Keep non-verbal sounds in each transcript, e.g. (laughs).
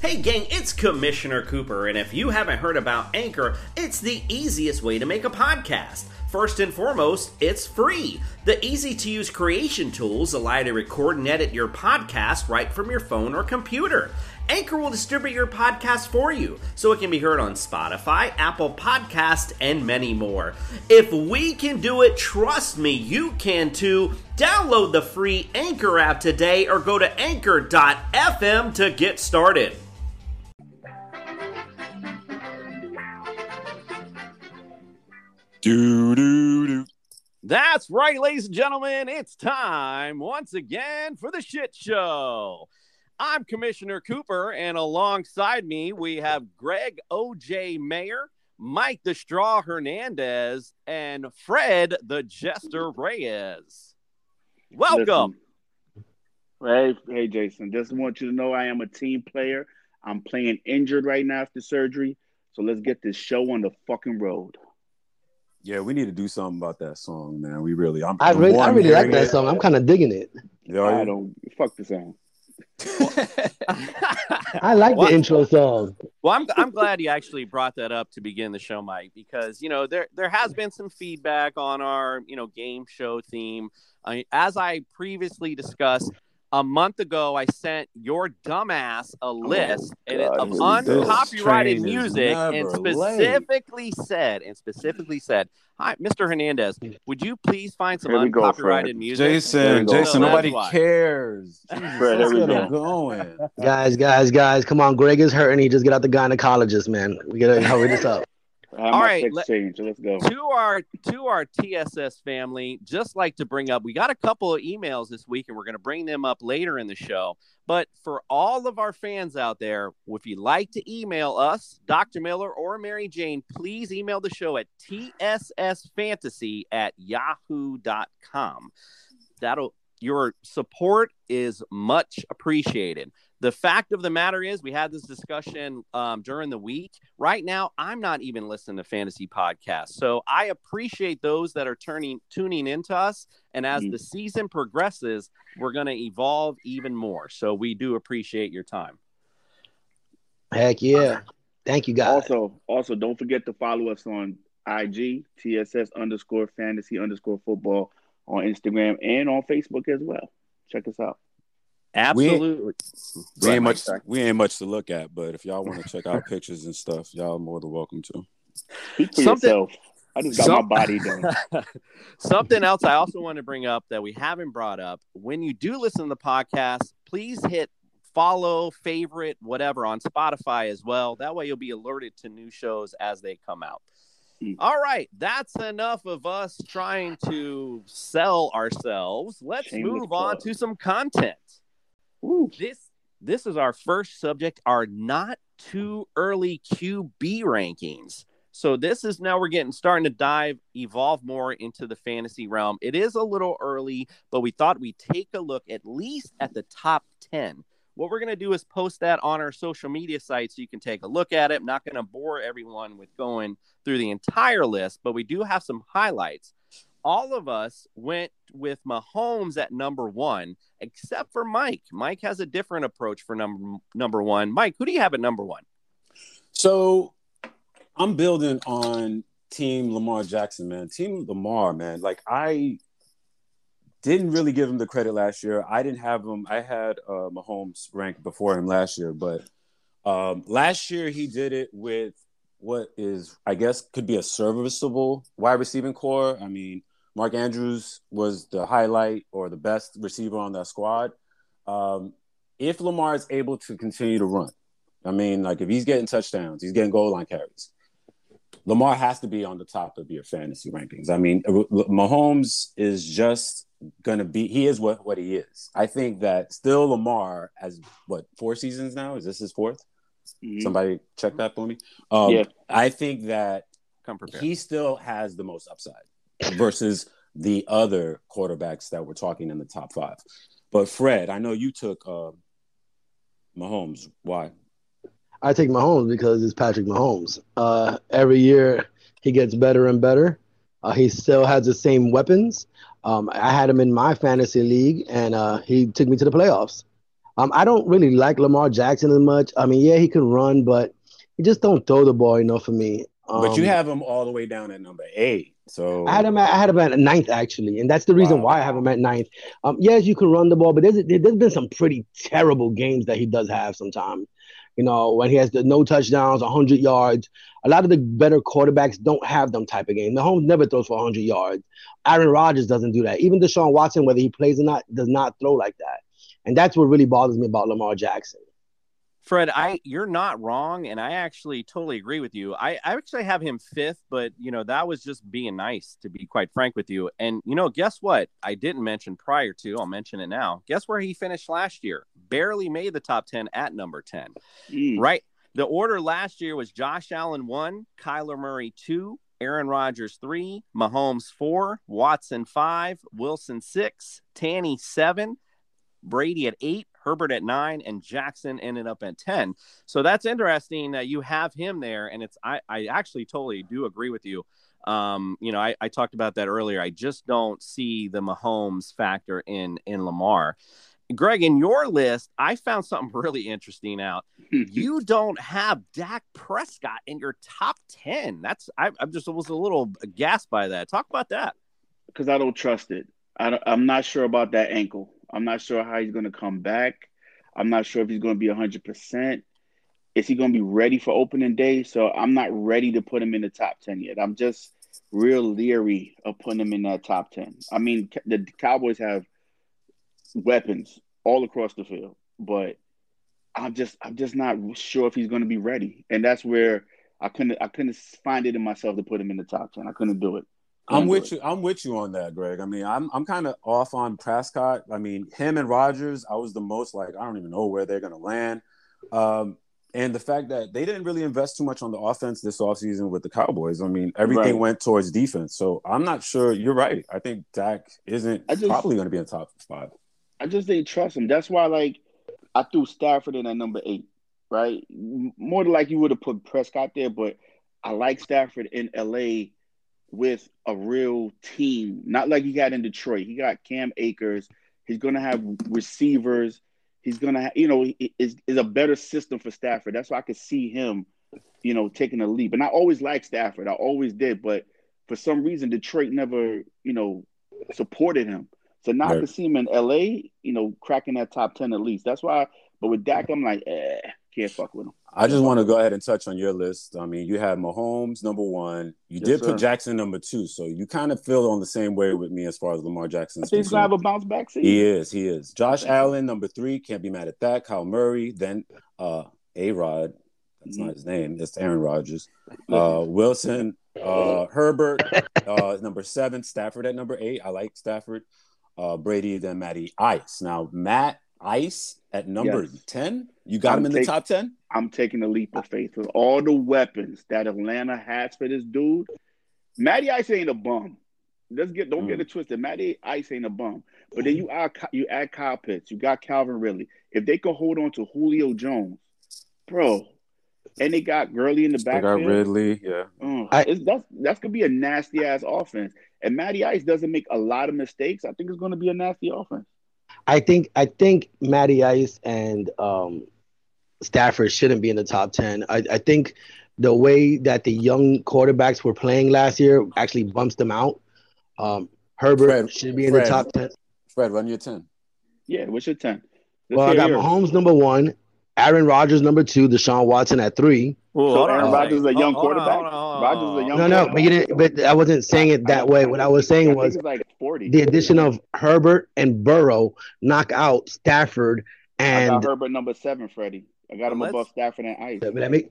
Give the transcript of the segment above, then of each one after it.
Hey gang, it's Commissioner Cooper, and if you haven't heard about Anchor, it's the easiest way to make a podcast. First and foremost, it's free. The easy to use creation tools allow you to record and edit your podcast right from your phone or computer. Anchor will distribute your podcast for you so it can be heard on Spotify, Apple Podcast, and many more. If we can do it, trust me, you can too. Download the free Anchor app today or go to anchor.fm to get started. Do do do. That's right, ladies and gentlemen. It's time once again for the shit show. I'm Commissioner Cooper, and alongside me we have Greg O.J. Mayer, Mike the Straw Hernandez, and Fred the Jester Reyes. Welcome. Listen, hey, hey, Jason. Just want you to know I am a team player. I'm playing injured right now after surgery. So let's get this show on the fucking road. Yeah, we need to do something about that song, man. We really, I'm, I really, I really like that song. I'm kind of digging it. Yeah, I don't fuck the song. (laughs) I like well, the intro song. Well, I'm I'm glad you actually brought that up to begin the show, Mike, because you know there there has been some feedback on our you know game show theme. I, as I previously discussed, a month ago, I sent your dumbass a oh, list oh, of uncopyrighted music and specifically late. said, and specifically said, Hi, Mr. Hernandez, would you please find some uncopyrighted go, music? Jason, Jason, nobody cares. Jesus, Fred, here we go. (laughs) going. Guys, guys, guys, come on. Greg is hurting. He just get out the gynecologist, man. We gotta hurry this up. All right, let, change. let's go. To our to our TSS family, just like to bring up, we got a couple of emails this week, and we're going to bring them up later in the show. But for all of our fans out there, if you'd like to email us, Dr. Miller or Mary Jane, please email the show at tssfantasy at yahoo.com. That'll your support is much appreciated the fact of the matter is, we had this discussion um, during the week. Right now, I'm not even listening to fantasy podcasts, so I appreciate those that are turning tuning into us. And as mm-hmm. the season progresses, we're going to evolve even more. So we do appreciate your time. Heck yeah! Thank you, guys. Also, also don't forget to follow us on IG TSS underscore fantasy underscore football on Instagram and on Facebook as well. Check us out. Absolutely. We ain't, we ain't much. We ain't much to look at, but if y'all want to check out pictures and stuff, y'all more than welcome to. Speak for Something, yourself. I just got some, my body done. (laughs) Something else I also want to bring up that we haven't brought up: when you do listen to the podcast, please hit follow, favorite, whatever on Spotify as well. That way, you'll be alerted to new shows as they come out. Hmm. All right, that's enough of us trying to sell ourselves. Let's Shameless move on to some content. Ooh. This this is our first subject, our not too early QB rankings. So this is now we're getting starting to dive evolve more into the fantasy realm. It is a little early, but we thought we'd take a look at least at the top 10. What we're going to do is post that on our social media site so you can take a look at it. I'm not going to bore everyone with going through the entire list, but we do have some highlights all of us went with Mahomes at number one, except for Mike. Mike has a different approach for number number one. Mike, who do you have at number one? So I'm building on Team Lamar Jackson, man. Team Lamar, man. Like I didn't really give him the credit last year. I didn't have him. I had uh, Mahomes ranked before him last year, but Um, last year he did it with what is, I guess, could be a serviceable wide receiving core. I mean, Mark Andrews was the highlight or the best receiver on that squad. Um, if Lamar is able to continue to run, I mean, like if he's getting touchdowns, he's getting goal line carries. Lamar has to be on the top of your fantasy rankings. I mean, Mahomes is just gonna be. He is what what he is. I think that still Lamar has what four seasons now. Is this his 4th mm-hmm. Somebody check that for me. Um, yeah, I think that Come he still has the most upside versus the other quarterbacks that we're talking in the top five. But Fred, I know you took uh, Mahomes. Why? I take Mahomes because it's Patrick Mahomes. Uh, every year he gets better and better. Uh, he still has the same weapons. Um, I had him in my fantasy league, and uh, he took me to the playoffs. Um, I don't really like Lamar Jackson as much. I mean, yeah, he can run, but he just don't throw the ball enough for me. Um, but you um, have him all the way down at number eight. So I had him. At, I had him at ninth actually, and that's the reason wow. why I have him at ninth. Um, yes, you can run the ball, but there's there's been some pretty terrible games that he does have sometimes. You know, when he has the no touchdowns, 100 yards. A lot of the better quarterbacks don't have them type of game. Mahomes never throws for 100 yards. Aaron Rodgers doesn't do that. Even Deshaun Watson, whether he plays or not, does not throw like that. And that's what really bothers me about Lamar Jackson. Fred, I you're not wrong, and I actually totally agree with you. I, I actually have him fifth, but you know that was just being nice, to be quite frank with you. And you know, guess what? I didn't mention prior to. I'll mention it now. Guess where he finished last year? Barely made the top ten at number ten. Mm. Right. The order last year was Josh Allen one, Kyler Murray two, Aaron Rodgers three, Mahomes four, Watson five, Wilson six, Tanny seven, Brady at eight, Herbert at nine, and Jackson ended up at 10. So that's interesting that you have him there. And it's, I, I actually totally do agree with you. Um, you know, I, I talked about that earlier. I just don't see the Mahomes factor in, in Lamar. Greg, in your list, I found something (laughs) really interesting out. (laughs) you don't have Dak Prescott in your top 10. That's, I, I just was a little gasped by that. Talk about that. Because I don't trust it. I am not sure about that ankle. I'm not sure how he's going to come back. I'm not sure if he's going to be 100%. Is he going to be ready for opening day? So I'm not ready to put him in the top 10 yet. I'm just real leery of putting him in that top 10. I mean, the Cowboys have weapons all across the field, but I'm just I'm just not sure if he's going to be ready. And that's where I couldn't I couldn't find it in myself to put him in the top 10. I couldn't do it. I'm with you. I'm with you on that, Greg. I mean, I'm I'm kind of off on Prescott. I mean, him and Rodgers. I was the most like I don't even know where they're gonna land. Um, and the fact that they didn't really invest too much on the offense this offseason with the Cowboys. I mean, everything right. went towards defense. So I'm not sure. You're right. I think Dak isn't just, probably going to be in top five. I just didn't trust him. That's why, like, I threw Stafford in at number eight. Right, more than like you would have put Prescott there, but I like Stafford in LA with a real team, not like he got in Detroit. He got Cam Akers. He's going to have receivers. He's going to have, you know, is is a better system for Stafford. That's why I could see him, you know, taking a leap. And I always liked Stafford. I always did, but for some reason Detroit never, you know, supported him. So now right. I can see him in LA, you know, cracking that top 10 at least. That's why, but with Dak, I'm like, eh, can't fuck with him. I just want to go ahead and touch on your list. I mean, you had Mahomes number one. You yes, did put. Jackson number two, so you kind of feel on the same way with me as far as Lamar Jackson. He's gonna have a bounce back season. He is. He is. Josh Allen number three. Can't be mad at that. Kyle Murray. Then uh, A Rod. That's mm-hmm. not his name. It's Aaron Rodgers. (laughs) Uh, Wilson. Uh, (laughs) Herbert. Uh, number seven. Stafford at number eight. I like Stafford. Uh, Brady. Then Matty Ice. Now Matt Ice at number yes. 10? You got I'm him in take, the top 10? I'm taking a leap of faith with all the weapons that Atlanta has for this dude. Matty Ice ain't a bum. Let's get don't mm. get it twisted. Matty Ice ain't a bum. But then you add you add Kyle Pitts, you got Calvin Ridley. If they could hold on to Julio Jones, bro, and they got Gurley in the back. They got Ridley, yeah. Mm, I, that's that's gonna be a nasty ass offense. And Matty Ice doesn't make a lot of mistakes. I think it's gonna be a nasty offense. I think I think Matty Ice and um, Stafford shouldn't be in the top ten. I, I think the way that the young quarterbacks were playing last year actually bumps them out. Um, Herbert Fred, should be in Fred, the top ten. Fred, run your ten. Yeah, what's your ten? Let's well, I got Mahomes number one. Aaron Rodgers number two, Deshaun Watson at three. Well, So Aaron Rodgers is a young quarterback? hold on, hold on, Rodgers is a young No, no, but you didn't. But I wasn't saying it that way. What I was saying was like 40. the addition of Herbert and Burrow knock out Stafford I and. got Herbert number seven, Freddie. I got him Let's- above Stafford and Ice. But I mean,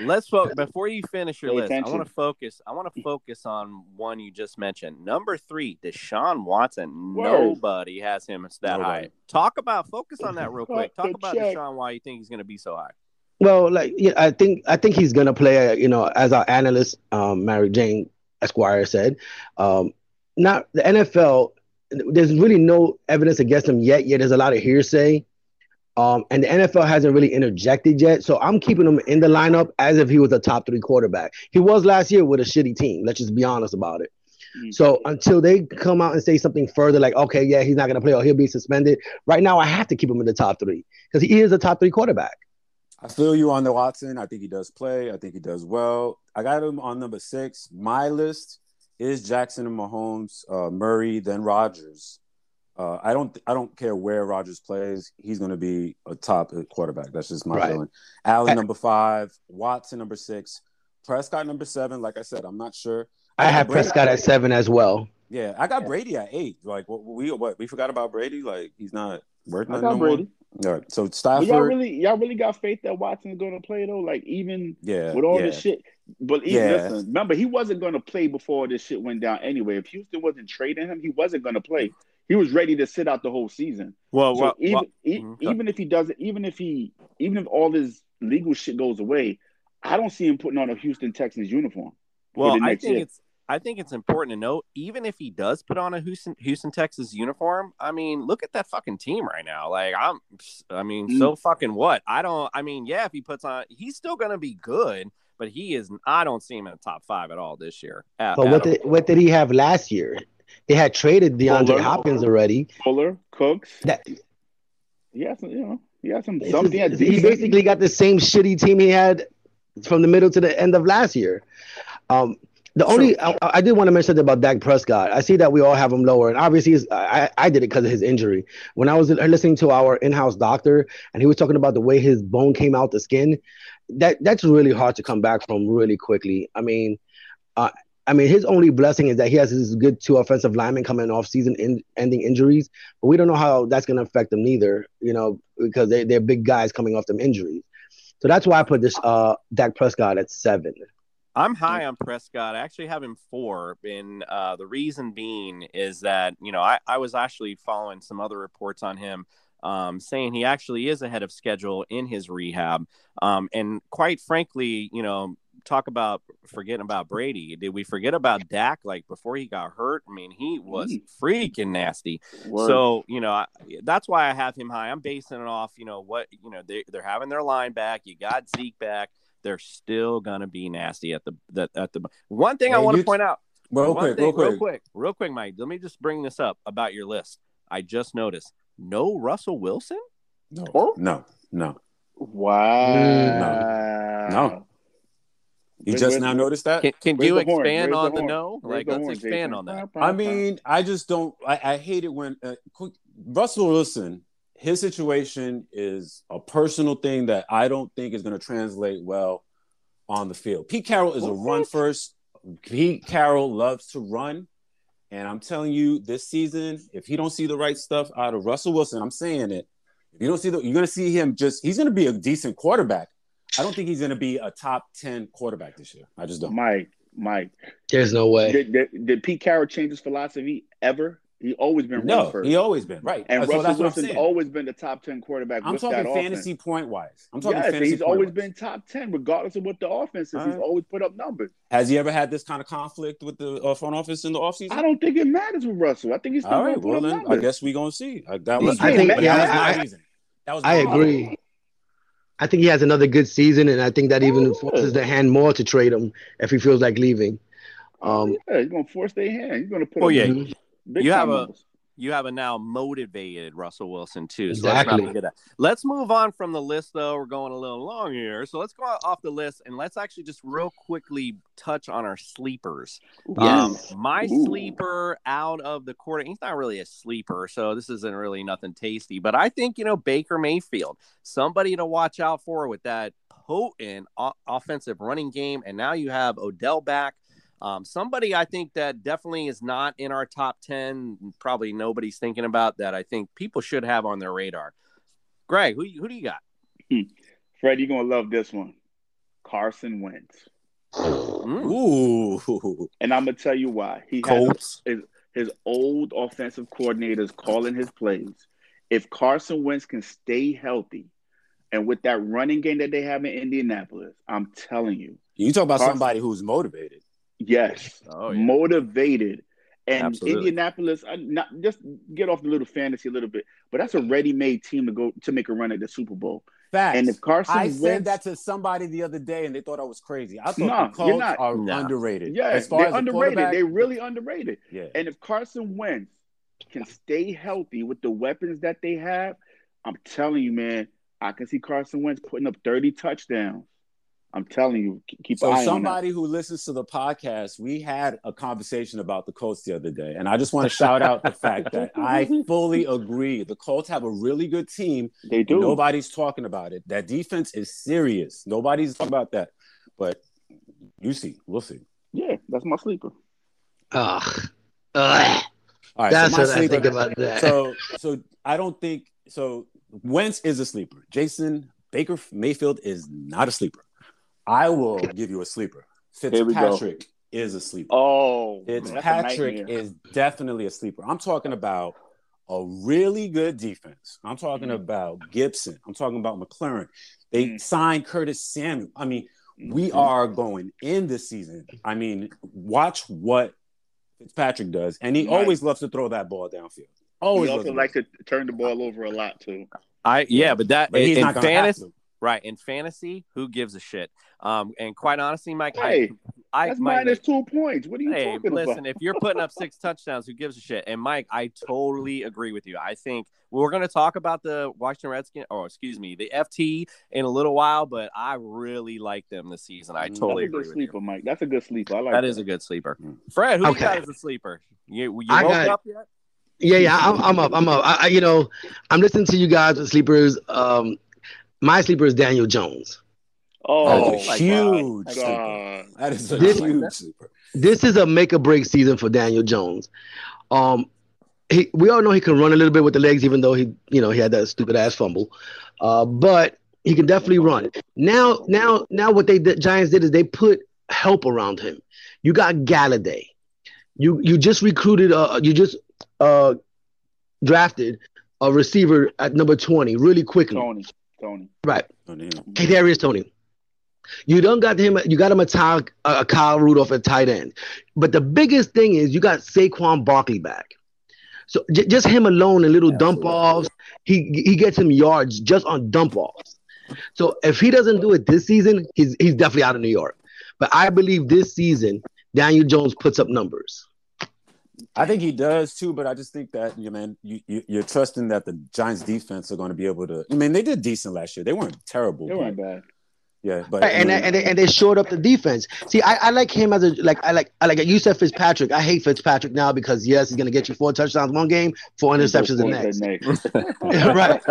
Let's focus before you finish your Pay list. I want to focus. I want to focus on one you just mentioned. Number three, Deshaun Watson. Word. Nobody has him that Nobody. high. Talk about focus on that (laughs) real quick. Talk about check. Deshaun. Why you think he's going to be so high? Well, like yeah, I think I think he's gonna play. uh, You know, as our analyst, um, Mary Jane Esquire said, um, not the NFL. There's really no evidence against him yet. Yet there's a lot of hearsay, um, and the NFL hasn't really interjected yet. So I'm keeping him in the lineup as if he was a top three quarterback. He was last year with a shitty team. Let's just be honest about it. Mm. So until they come out and say something further, like okay, yeah, he's not gonna play or he'll be suspended. Right now, I have to keep him in the top three because he is a top three quarterback. I feel you on the Watson. I think he does play. I think he does well. I got him on number six. My list is Jackson and Mahomes, uh, Murray, then Rodgers. Uh, I don't. I don't care where Rodgers plays. He's going to be a top quarterback. That's just my Right. feeling. Allen I- number five, Watson number six, Prescott number seven. Like I said, I'm not sure. I got have Brady- Prescott at seven as well. Yeah, I got Brady at eight. Like what we what we forgot about Brady. Like he's not worth I nothing got no Brady. more. All right, so But Stafford. y'all really, y'all really got faith that Watson's going to play though. Like even yeah, with all yeah. this shit. But even, Yeah. listen, remember he wasn't going to play before this shit went down anyway. If Houston wasn't trading him, he wasn't going to play. He was ready to sit out the whole season. Well, So even e- Mhm. even if he doesn't, even if he, even if all this legal shit goes away, I don't see him putting on a Houston Texans uniform. Well, I think year. it's I think it's important to note, even if he does put on a Houston Houston Texas uniform, I mean, look at that fucking team right now. Like I'm I mean, Mm. so fucking what? I don't I mean, yeah, if he puts on he's still gonna be good, but he is I don't see him in the top five at all this year. At- But what did what did he have last year? They had traded DeAndre Fuller. Hopkins already. Fuller, Cooks. That He has you know, he has some something. He, he basically got the same shitty team he had from the middle to the end of last year. Um, the only I, I did want to mention something about Dak Prescott. I see that we all have him lower, and obviously, I I did it because of his injury. When I was listening to our in-house doctor, and he was talking about the way his bone came out the skin, that that's really hard to come back from really quickly. I mean, uh, I mean, his only blessing is that he has his good two offensive linemen coming off season in, ending injuries, but we don't know how that's going to affect them neither, you know, because they, they're big guys coming off them injuries. So that's why I put this uh, Dak Prescott at seven. I'm high on Prescott. I actually have him four. And uh, the reason being is that, you know, I, I was actually following some other reports on him um, saying he actually is ahead of schedule in his rehab. Um, and quite frankly, you know, talk about forgetting about Brady. Did we forget about Dak? Like before he got hurt, I mean, he was Mm. freaking nasty. Word. So you know I, that's why I have him high. I'm basing it off you know what you know they they're having their line back. You got Zeke back. They're still gonna be nasty at the, the at the one thing I want to point out. Real quick, thing- real quick. real quick, real quick, Mike. Let me just bring this up about your list. I just noticed no Russell Wilson. No, Oh. no, no. wow. No. You Wait, just wait, now wait. noticed that? Can, can you the expand Where's on the horn? no? Where's Like, the let's horn, expand Jason? on that. Bah, bah, I mean, I just don't. I, I hate it when uh, Russell Wilson. His situation is a personal thing that I don't think is going to translate well on the field. Pete Carroll is a run What? first. Pete Carroll loves to run, and I'm telling you, this season, if he don't see the right stuff out of Russell Wilson, I'm saying it. If you don't see the, you're going to see him just. He's going to be a decent quarterback. I don't think he's going to be a top ten quarterback this year. I just don't. Mike, Mike, There's no way. did, did, did Pete Carroll change his philosophy ever? He always been run No, first. he always been right. and so Russell that's Wilson's always been the top ten quarterback. I'm with talking that fantasy offense. point wise. I'm talking Yes, and fantasy he's point always wise. been top ten, regardless of what the offense is. All He's always put up numbers. Has he ever had this kind of conflict with the uh, front office in the offseason? I don't think it matters with Russell. I think he's still All going put well up then numbers. I guess we're gonna see. Uh, that was, I think- but yeah, that was my I- reason. That was I my agree. I think he has another good season, and I think that even Oh, yeah. forces the hand more to trade him if he feels like leaving. Um, yeah, he's going to force their hand. He's going to put Oh, up yeah. big You have time a- numbers. You have a now motivated Russell Wilson too. So Exactly. let's, that. let's move on from the list though. We're going a little long here. So let's go off the list and let's actually just real quickly touch on our sleepers. Um, Yes. my Ooh. sleeper out of the quarter, he's not really a sleeper, so this isn't really nothing tasty. But I think you know Baker Mayfield, somebody to watch out for with that potent o- offensive running game, and now you have Odell back. Um, somebody I think that definitely is not in our top ten. Probably nobody's thinking about that. I think people should have on their radar. Greg, who who do you got? Fred, you're gonna love this one. Carson Wentz. Mm. Ooh, And I'm gonna tell you why. He has his, his old offensive coordinators calling his plays. If Carson Wentz can stay healthy, and with that running game that they have in Indianapolis, I'm telling you, You talk about Carson- somebody who's motivated. Yes, Oh, yeah. motivated. And Absolutely. Indianapolis, not just get off the little fantasy a little bit, but that's a ready-made team to go to make a run at the Super Bowl. Facts. And if Carson I Wentz, said that to somebody the other day, and they thought I was crazy. I thought No, the Colts you're not. are No. underrated. yeah, as far they're as underrated. quarterback- They're really underrated. yeah. And if Carson Wentz can stay healthy with the weapons that they have, I'm telling you, man, I can see Carson Wentz putting up 30 touchdowns. I'm telling you, keep- keep So eye on that. somebody who listens to the podcast, we had a conversation about the Colts the other day, and I just want to (laughs) shout out the fact that I fully agree. The Colts have a really good team. They do. Nobody's talking about it. That defense is serious. Nobody's talking about that. But you see, we'll see. Yeah, that's my sleeper. Ugh. Ugh. All right, That's so my what I think about that. so so I don't think so. Wentz is a sleeper. Jason Baker Mayfield is not a sleeper. I will give you a sleeper. Here we go. Fitzpatrick is a sleeper. Oh, man, that's Fitzpatrick nightmare. is definitely a sleeper. I'm talking about a really good defense. I'm talking Mhm. about Gibson. I'm talking about McLaurin. They Mhm. signed Curtis Samuel. I mean, we Mhm. are going in this season. I mean, watch what Fitzpatrick does, and he Right. always loves to throw that ball downfield. He Always also loves like to turn the ball over a lot too. I yeah, but that but he's in not going fantasy, to. Right? In fantasy, who gives a shit? Um, and quite honestly, Mike, Hey, I, I That's Mike, minus two points. What are you Hey, talking listen, about? if you're putting up six touchdowns, who gives a shit? And Mike, I totally agree with you. I think we're going to talk about the Washington Redskins, or excuse me, the FT in a little while, but I really like them this season. I totally that's a good agree with sleeper, you. Mike. That's a good sleeper. I like That is a good sleeper. Mm. Fred, who Okay. you got as a sleeper? You, you I woke got- up yet? Yeah, yeah, I'm, I'm up. I'm up. I, I, you know, I'm listening to you guys with sleepers. Um, my sleeper is Daniel Jones. Oh, That's a huge God. That is a This- huge sleeper. This is a make or break season for Daniel Jones. Um, he, we all know he can run a little bit with the legs, even though he, you know, he had that stupid ass fumble. Uh, but he can definitely run. Now, now, now, what they the Giants did is they put help around him. You got Golladay. You you just recruited. Uh, you just uh drafted a receiver at number twenty really quickly. Toney, Toney. Right. Oh, damn. Kadarius Toney. You don't got him. You got him a Kyle, a Kyle Rudolph at tight end, but the biggest thing is you got Saquon Barkley back. So j- just him alone and little dump Absolutely. offs, he he gets him yards just on dump offs. So if he doesn't do it this season, he's he's definitely out of New York. But I believe this season Daniel Jones puts up numbers. I think he does too, but I just think that you man, you, you you're trusting that the Giants defense are going to be able to. I mean, they did decent last year. They weren't terrible. They weren't bad. Yeah, but I and mean, and they, and they shored up the defense. See, I, I like him as a like I like I like you said Fitzpatrick. I hate Fitzpatrick now because yes, he's gonna get you four touchdowns one game, four interceptions the next. (laughs) right.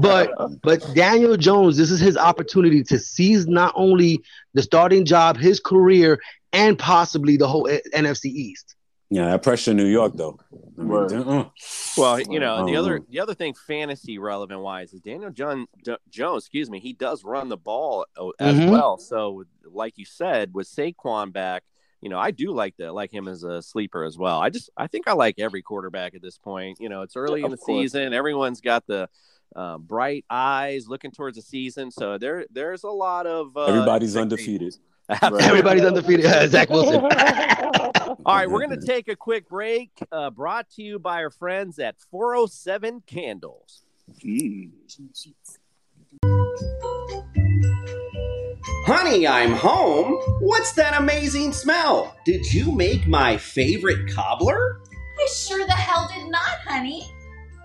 But but Daniel Jones, this is his opportunity to seize not only the starting job, his career, and possibly the whole NFC East. Yeah, that pressure in New York though. I mean, Word. uh, Well, you know, the Oh. other the other thing fantasy relevant wise is Daniel John D- Jones, excuse me, he does run the ball uh, as Mhm. well. So, like you said, with Saquon back, you know, I do like that, like him as a sleeper as well. I just I think I like every quarterback at this point. You know, it's early in the course. season, everyone's got the uh, bright eyes looking towards the season, so there there's a lot of uh, everybody's expectations. undefeated. Everybody's undefeated. (laughs) Zach Wilson. (laughs) (laughs) All right, we're going to take a quick break. Uh, brought to you by our friends at 407 Candles. Mm. Honey, I'm home. What's that amazing smell? Did you make my favorite cobbler? I sure the hell did not, honey.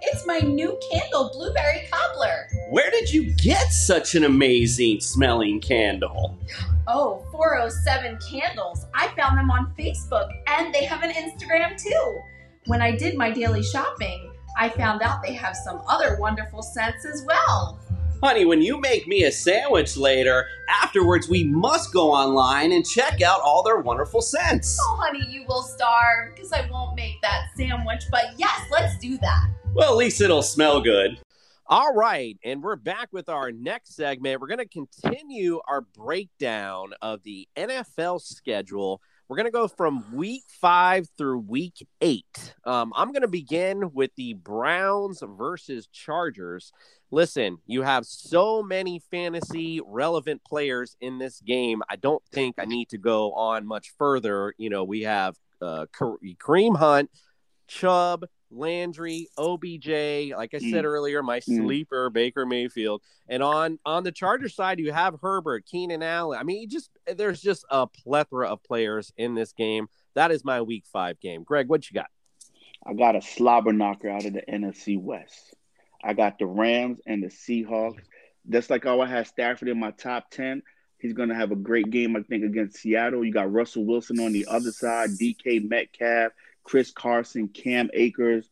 It's my new candle, Blueberry Cobbler. Where did you get such an amazing smelling candle? Oh, 407 Candles. I found them on Facebook and they have an Instagram too. When I did my daily shopping, I found out they have some other wonderful scents as well. Honey, when you make me a sandwich later, afterwards we must go online and check out all their wonderful scents. Oh, honey, you will starve because I won't make that sandwich. But yes, let's do that. Well, at least it'll smell good. All right, and we're back with our next segment. We're going to continue our breakdown of the NFL schedule. We're going to go from week five through week eight. Um, I'm going to begin with the Browns versus Chargers. Listen, you have so many fantasy relevant players in this game. I don't think I need to go on much further. You know, we have uh, Kareem Hunt, Chubb, Landry, OBJ, like I said mm. earlier, my mm. sleeper Baker Mayfield, and on on the Charger side you have Herbert, Keenan Allen. I mean, just there's just a plethora of players in this game. That is my Week Five game. Greg, what you got? I got a slobber knocker out of the NFC West. I got the Rams and the Seahawks. Just like how I had Stafford in my top 10, he's going to have a great game, I think, against Seattle. You got Russell Wilson on the other side, DK Metcalf, Chris Carson, Cam Akers,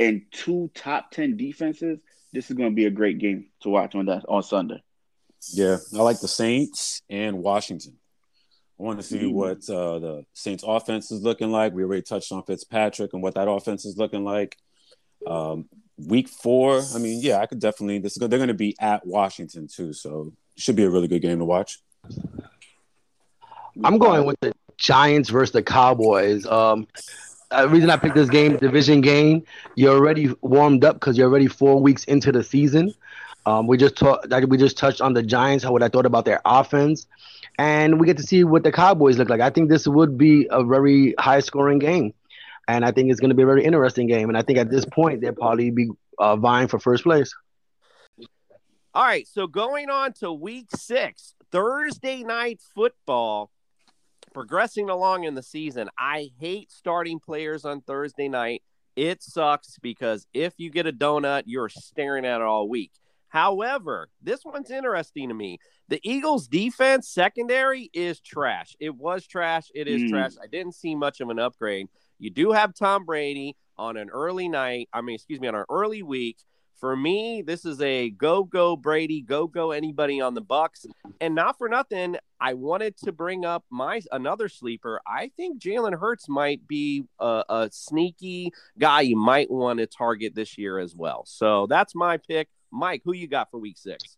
and two top 10 defenses. This is going to be a great game to watch on that on Sunday. Yeah, I like the Saints and Washington. I want to see mm-hmm. what uh, the Saints offense is looking like. We already touched on Fitzpatrick and what that offense is looking like. Um, week four, I mean, yeah, I could definitely. This is they're going to be at Washington too, so it should be a really good game to watch. I'm going with the Giants versus the Cowboys. Um, the reason I picked this game, division game, you're already warmed up because you're already four weeks into the season. Um, we just talked, we just touched on the Giants, how what I thought about their offense, and we get to see what the Cowboys look like. I think this would be a very high scoring game and I think it's going to be a very interesting game. And I think at this point they'll probably be uh, vying for first place. All right, so going on to week six, Thursday night football, progressing along in the season. I hate starting players on Thursday night. It sucks because if you get a donut, you're staring at it all week. However, this one's interesting to me. The Eagles' defense secondary is trash. It was trash. It is mm. trash. I didn't see much of an upgrade. You do have Tom Brady on an early night. I mean, excuse me, on an early week. For me, this is a go go Brady, go go anybody on the Bucks, and not for nothing. I wanted to bring up my another sleeper. I think Jalen Hurts might be a, a sneaky guy you might want to target this year as well. So that's my pick. Mike, who you got for Week Six?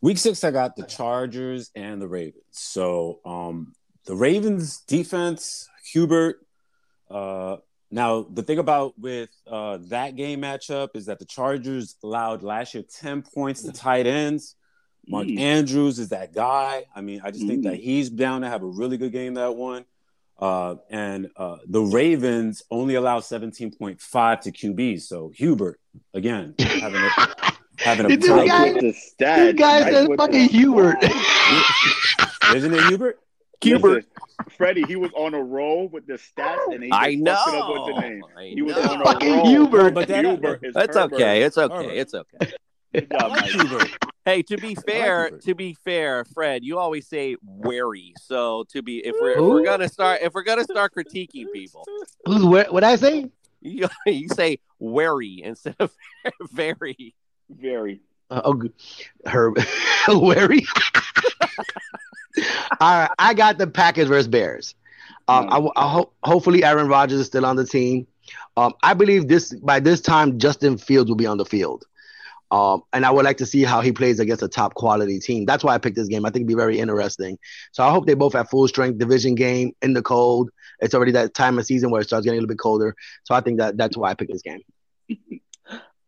Week six, I got the Chargers and the Ravens. So um, the Ravens defense, Hubert. Uh, now the thing about with uh, that game matchup is that the Chargers allowed last year ten points to tight ends. Mark mm. Andrews is that guy. I mean, I just mm. think that mm. he's bound to have a really good game that one. Uh, and uh, the Ravens only allow 17.5 to QBs. So Hubert, again, having a, (laughs) having a this guy, with the stat. This guy said fucking Hubert. (laughs) Isn't it Hubert? Hubert. Freddie, he was on a roll with the stats, and he I know. Up with the name. I he was know. on a fucking roll. Hubert. But that, Hubert is It's Herbert. okay. It's okay. Herbert. It's okay. Good job, Mike. Hubert. Hey, to be fair, to be fair, Fred, you always say wary. So to be if we're if we're gonna start if we're gonna start critiquing people, Who's where? What I say? (laughs) you, you say wary instead of (laughs) very. Very. Uh, oh, good. Herb, wary. All right, I got the Packers versus Bears. Um, I, I hope hopefully Aaron Rodgers is still on the team. Um, I believe this by this time Justin Fields will be on the field. Um, and I would like to see how he plays against a top quality team. That's why I picked this game. I think it'd be very interesting. So I hope they both have full strength division game in the cold. It's already that time of season where it starts getting a little bit colder. So I think that that's why I picked this game. (laughs)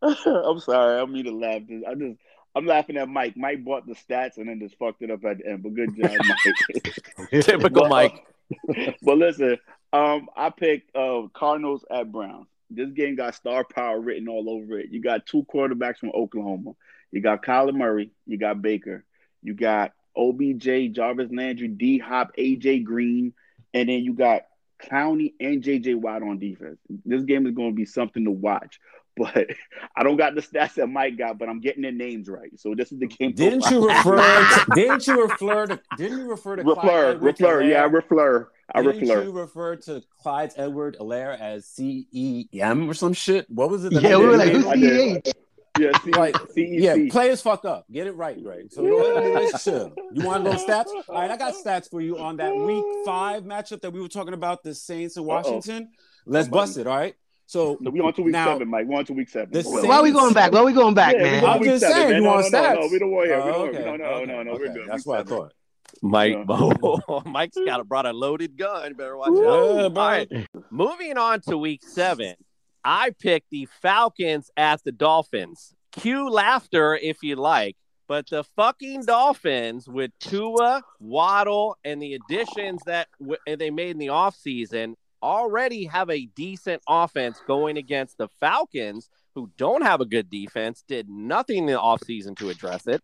(laughs) I'm sorry. I don't mean to laugh. I just I'm laughing at Mike. Mike bought the stats and then just fucked it up at the end. But good job, Mike. (laughs) Typical But, Mike. (laughs) but listen, um, I picked uh, Cardinals at Browns. This game got star power written all over it. You got two quarterbacks from Oklahoma. You got Kyler Murray. You got Baker. You got OBJ, Jarvis Landry, D Hop, AJ Green, and then you got Clowney and JJ Watt on defense. This game is going to be something to watch. But (laughs) I don't got the stats that Mike got, but I'm getting their names right. So this is the game. Didn't you refer? To, didn't you refer to? Didn't you refer to Clyde Refleur, Edwards Refleur, yeah, Alaire? Refleur. I Didn't Refleur. you refer to Clyde Edward Alaire as C E M or some shit? What was it? that Yeah, we were like, who's did. CH? Yeah, C- Like, CEC. yeah, players fuck up. Get it right, Greg. So let's. You want little stats? All right, I got stats for you on that week five matchup that we were talking about, the Saints and Washington. Let's bust it, all right? So No, we on to week now, seven, Mike. We on to week seven. The Go ahead. Saints- Why are we going back? Why are we going back, Yeah, man? going I'm just seven, saying, man. you No, want no, no, stats? no, we don't want here. We Oh, don't- okay, no, no, okay, no, no, we're good. That's Week what I seven. thought. Mike, Yeah. (laughs) Mike's got brought a loaded gun. You better watch Yeah, out. bro. All right, moving on to week seven. I picked the Falcons at the Dolphins. Cue laughter if you like, but the fucking Dolphins with Tua, Waddle, and the additions that w- they made in the offseason already have a decent offense going against the Falcons, who don't have a good defense, did nothing in the offseason to address it,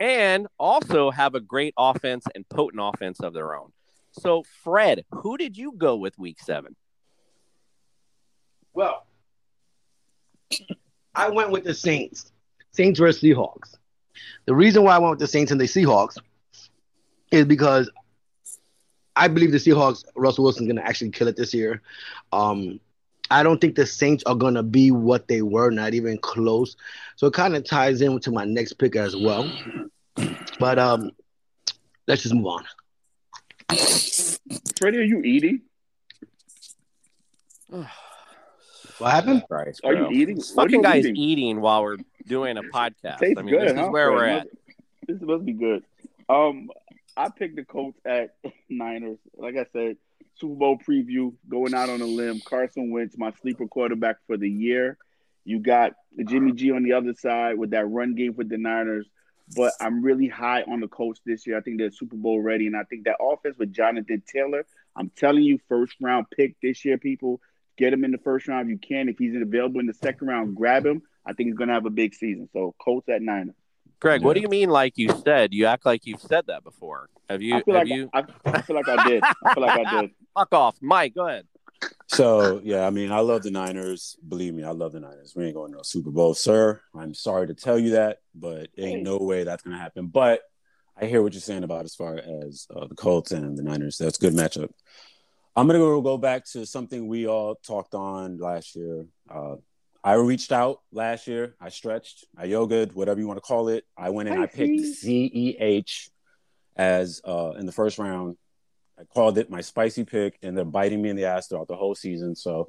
and also have a great offense and potent offense of their own. So, Fred, who did you go with week seven? Well, I went with the Saints. Saints versus Seahawks. The reason why I went with the Saints and the Seahawks is because I believe the Seahawks, Russell Wilson's going to actually kill it this year. Um, I don't think the Saints are going to be what they were, not even close. So it kind of ties in to my next pick as well. But um, let's just move on. Freddie, are you eating? (sighs) What happened? Christ, Are you eating? This fucking you guy's eating? eating while we're doing a podcast. Tastes I mean, good, this huh, is where we're Fred? at. This must be good. Um, I picked the Colts at (laughs) Niners. Like I said, Super Bowl preview, going out on a limb. Carson Wentz, my sleeper quarterback for the year. You got Jimmy G on the other side with that run game with the Niners. But I'm really high on the Colts this year. I think they're Super Bowl ready, and I think that offense with Jonathan Taylor. I'm telling you, first round pick this year, people. Get him in the first round if you can. If he's available in the second round, grab him. I think he's going to have a big season. So Colts at Niners. Greg, what do you mean? Like you said, you act like you've said that before. Have you? I feel have like you? I, I feel like I did. I feel like I did. (laughs) Fuck off, Mike. Go ahead. So yeah, I mean, I love the Niners. Believe me, I love the Niners. We ain't going to no Super Bowl, sir. I'm sorry to tell you that, but ain't no way that's gonna happen. But I hear what you're saying about as far as uh, the Colts and the Niners. That's a good matchup. I'm gonna go, go back to something we all talked on last year. Uh, I reached out last year. I stretched. I yogaed, whatever you want to call it. I went and I picked CEH as uh, in the first round. I called it my spicy pick, and they're biting me in the ass throughout the whole season. So,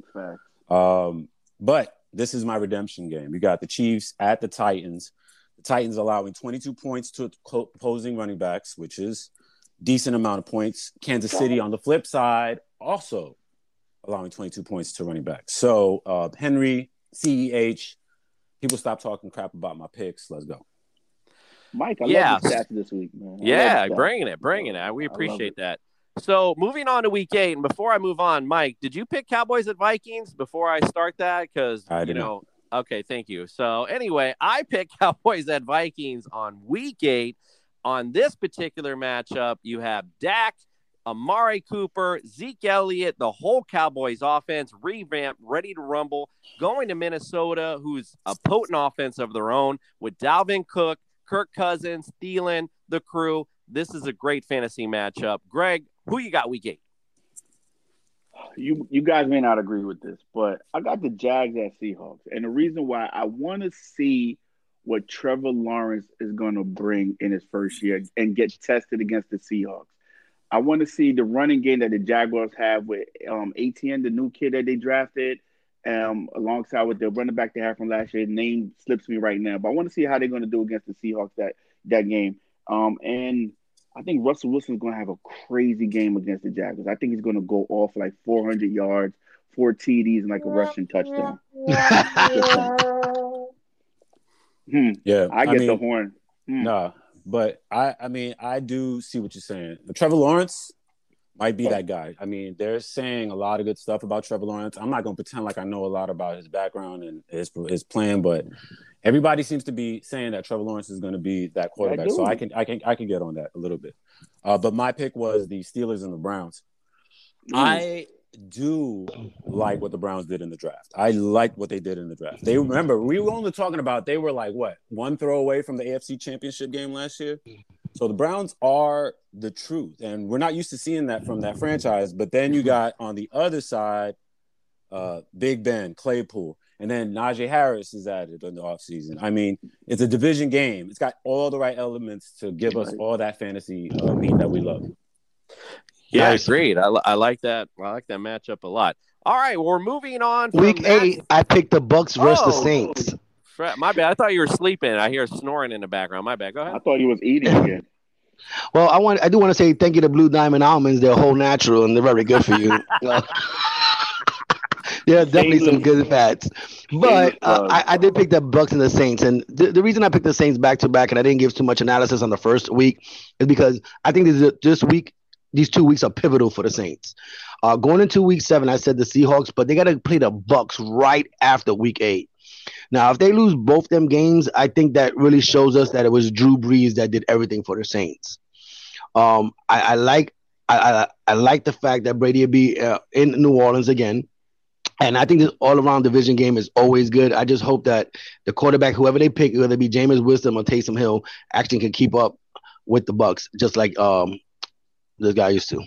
um, but this is my redemption game. You got the Chiefs at the Titans. The Titans allowing 22 points to opposing running backs, which is decent amount of points. Kansas City on the flip side also allowing 22 points to running backs. So uh, Henry, CEH, people stop talking crap about my picks. Let's go. Mike, I Yeah. love the stats this week, man. I Yeah, love the stats. bringing it, bringing it. We appreciate it. that. So moving on to week eight, and before I move on, Mike, did you pick Cowboys at Vikings before I start that? Because I you did know, okay, thank you. So anyway, I picked (laughs) Cowboys at Vikings on week eight. On this particular matchup, you have Dak Amari Cooper, Zeke Elliott, the whole Cowboys offense revamped, ready to rumble, going to Minnesota, who's a potent offense of their own with Dalvin Cook, Kirk Cousins, Thielen, the crew. This is a great fantasy matchup. Greg, who you got week eight? You you guys may not agree with this, but I got the Jags at Seahawks. And the reason why I want to see what Trevor Lawrence is going to bring in his first year and get tested against the Seahawks. I want to see the running game that the Jaguars have with um, ETN, the new kid that they drafted, um, alongside with the running back they have from last year. Name slips me right now, but I want to see how they're going to do against the Seahawks that that game. Um, and I think Russell Wilson's going to have a crazy game against the Jaguars. I think he's going to go off like 400 yards, four TDs, and like a rushing touchdown. (laughs) hmm. Yeah, I get mean, the horn. Hmm. Nah, but I, I mean, I do see what you're saying. Trevor Lawrence might be that guy. I mean, they're saying a lot of good stuff about Trevor Lawrence. I'm not going to pretend like I know a lot about his background and his his plan, but everybody seems to be saying that Trevor Lawrence is going to be that quarterback. so I can I can I can get on that a little bit. Uh, but my pick was the Steelers and the Browns. Mm. I do like what the Browns did in the draft. I like what they did in the draft. They remember we were only talking about they were like what one throw away from the AFC Championship game last year. So the Browns are the truth, and we're not used to seeing that from that franchise. But then you got on the other side, uh, Big Ben, Claypool, and then Najee Harris is added in the offseason. I mean, it's a division game. It's got all the right elements to give us all that fantasy uh, meat that we love. Yeah, Nice. agreed. I, I like that. I like that matchup a lot. All right, we're moving on. From Week that- eight, I picked the Bucs versus the Oh. Saints. My bad. I thought you were sleeping. I hear snoring in the background. My bad. Go ahead. I thought he was eating (laughs) again. Well, I want I do want to say thank you to Blue Diamond Almonds. They're whole natural and they're very good for you. (laughs) There are definitely some good fats. But uh, I, I did pick the Bucs and the Saints, and the, the reason I picked the Saints back to back, and I didn't give too much analysis on the first week, is because I think this, this week, these two weeks are pivotal for the Saints. Uh, going into week seven, I said the Seahawks, but they got to play the Bucs right after week eight. Now, if they lose both them games, I think that really shows us that it was Drew Brees that did everything for the Saints. Um, I, I like I, I, I like the fact that Brady will be uh, in New Orleans again. And I think this all around division game is always good. I just hope that the quarterback, whoever they pick, whether it be Jameis Winston or Taysom Hill, actually can keep up with the Bucs, just like um this guy used to.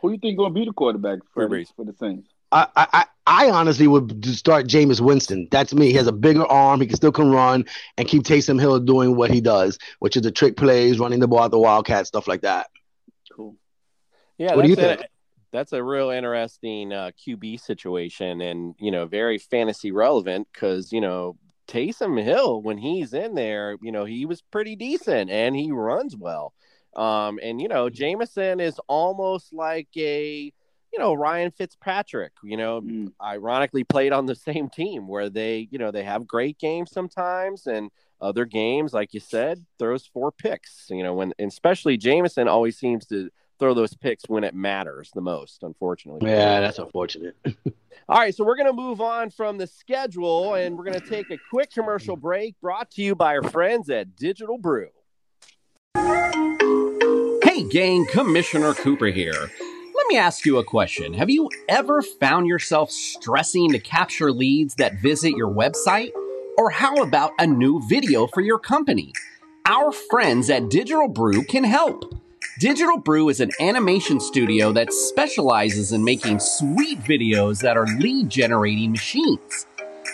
Who do you think going to be the quarterback for, the, for the Saints? I, I I- I honestly would start Jameis Winston. That's me. He has a bigger arm. He can still can run and keep Taysom Hill doing what he does, which is the trick plays, running the ball at the Wildcat, stuff like that. Cool. Yeah, What do you that's a- think? that's a real interesting uh, QB situation, and you know, very fantasy relevant because you know Taysom Hill when he's in there, you know, he was pretty decent and he runs well. Um, and you know, Jameson is almost like a you know Ryan Fitzpatrick. You know, ironically played on the same team where they you know they have great games sometimes and other games, like you said, throws four picks. You know, when and especially Jameson always seems to throw those picks when it matters the most, unfortunately. Yeah, that's unfortunate. (laughs) All right, so we're going to move on from the schedule and we're going to take a quick commercial break brought to you by our friends at Digital Brew. Gang, Commissioner Cooper here. Let me ask you a question. Have you ever found yourself stressing to capture leads that visit your website? Or how about a new video for your company? Our friends at Digital Brew can help. Digital Brew is an animation studio that specializes in making sweet videos that are lead generating machines.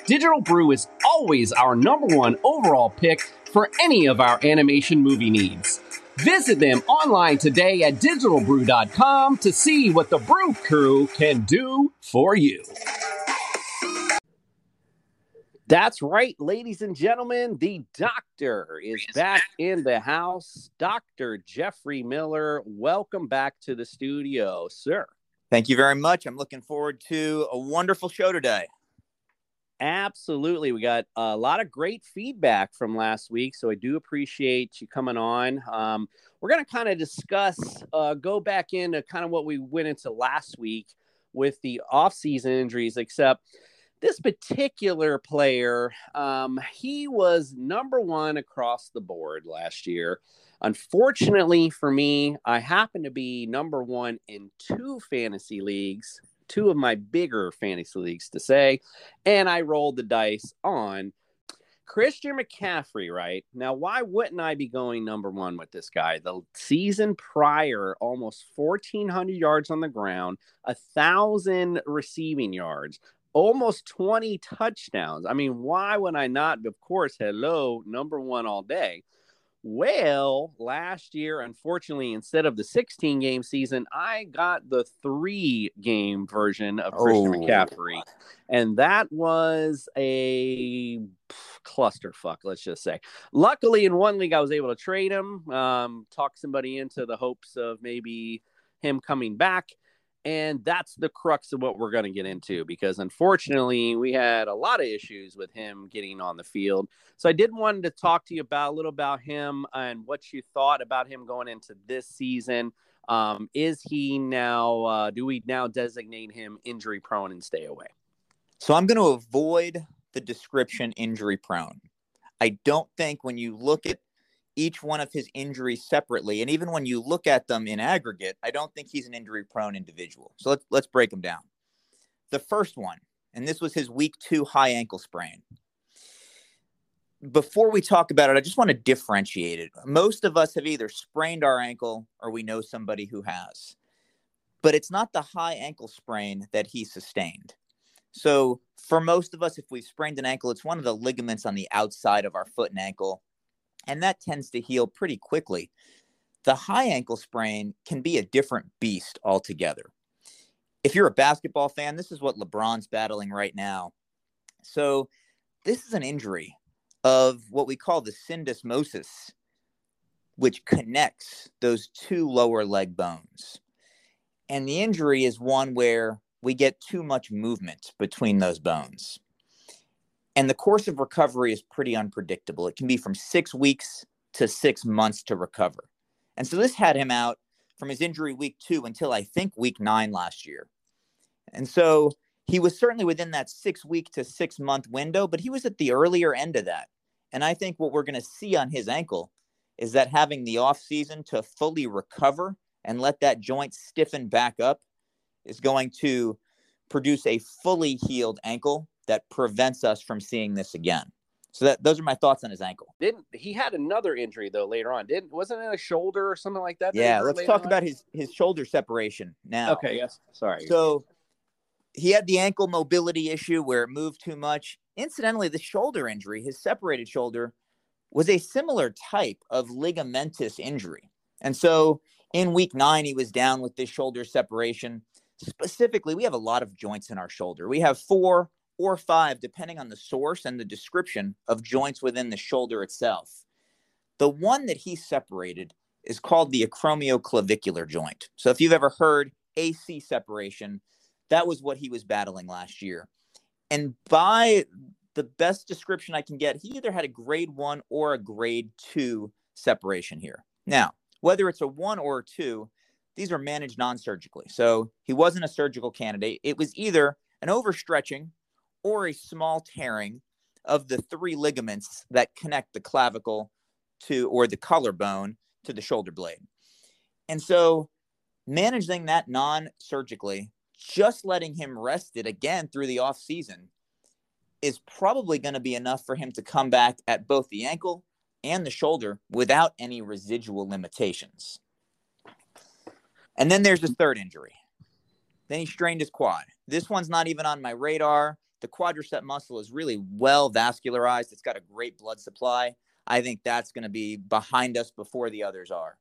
Digital Brew is always our number one overall pick for any of our animation movie needs. Visit them online today at digitalbrew.com to see what the Brew Crew can do for you. That's right, ladies and gentlemen. The doctor is back in the house. Dr. Jeffrey Miller, welcome back to the studio, sir. Thank you very much. I'm looking forward to a wonderful show today. Absolutely. We got a lot of great feedback from last week. So I do appreciate you coming on. Um, we're going to kind of discuss, uh, go back into kind of what we went into last week with the off-season injuries, except this particular player, um, he was number one across the board last year. Unfortunately for me, I happen to be number one in two fantasy leagues, two of my bigger fantasy leagues to say, and I rolled the dice on Christian McCaffrey, right? Now, why wouldn't I be going number one with this guy? The season prior, almost 1,400 yards on the ground, a thousand receiving yards, almost 20 touchdowns. I mean, why would I not? Of course, hello, number one all day. Well, last year, unfortunately, instead of the 16 game season, I got the three game version of Christian Oh. McCaffrey. And that was a clusterfuck, let's just say. Luckily, in one league, I was able to trade him, um, talk somebody into the hopes of maybe him coming back. And that's the crux of what we're going to get into because unfortunately, we had a lot of issues with him getting on the field. So I did want to talk to you about a little about him and what you thought about him going into this season. Um, is he now, uh, do we now designate him injury prone and stay away? So I'm going to avoid the description injury prone. I don't think when you look at each one of his injuries separately, and even when you look at them in aggregate, I don't think he's an injury prone individual. So let's let's break them down. The first one, and this was his week two high ankle sprain. Before we talk about it, I just want to differentiate it. Most of us have either sprained our ankle or we know somebody who has. But it's not the high ankle sprain that he sustained. So, for most of us, if we've sprained an ankle, it's one of the ligaments on the outside of our foot and ankle, and that tends to heal pretty quickly. The high ankle sprain can be a different beast altogether. If you're a basketball fan, this is what LeBron's battling right now. So, this is an injury of what we call the syndesmosis, which connects those two lower leg bones. And the injury is one where we get too much movement between those bones. And the course of recovery is pretty unpredictable. It can be from six weeks to six months to recover. And so this had him out from his injury week two until I think week nine last year. And so he was certainly within that six week to six month window, but he was at the earlier end of that. And I think what we're going to see on his ankle is that having the off season to fully recover and let that joint stiffen back up is going to produce a fully healed ankle that prevents us from seeing this again. So that those are my thoughts on his ankle. Didn't he had another injury though later on? Didn't wasn't it a shoulder or something like that? Yeah, let's talk on? about his his shoulder separation now. Okay, yes. Sorry. So he had the ankle mobility issue where it moved too much. Incidentally, the shoulder injury, his separated shoulder, was a similar type of ligamentous injury. And so in week nine, he was down with this shoulder separation. Specifically, we have a lot of joints in our shoulder. We have four or five, depending on the source and the description of joints within the shoulder itself. The one that he separated is called the acromioclavicular joint. So if you've ever heard AC separation, that was what he was battling last year. And by the best description I can get, he either had a grade one or a grade two separation here. Now, whether it's a one or a two, these are managed non surgically. So he wasn't a surgical candidate. It was either an overstretching or a small tearing of the three ligaments that connect the clavicle to or the collarbone to the shoulder blade. And so managing that non surgically, just letting him rest it again through the off season is probably going to be enough for him to come back at both the ankle and the shoulder without any residual limitations. And then there's his third injury. Then he strained his quad. This one's not even on my radar. The quadricep muscle is really well vascularized. It's got a great blood supply. I think that's going to be behind us before the others are.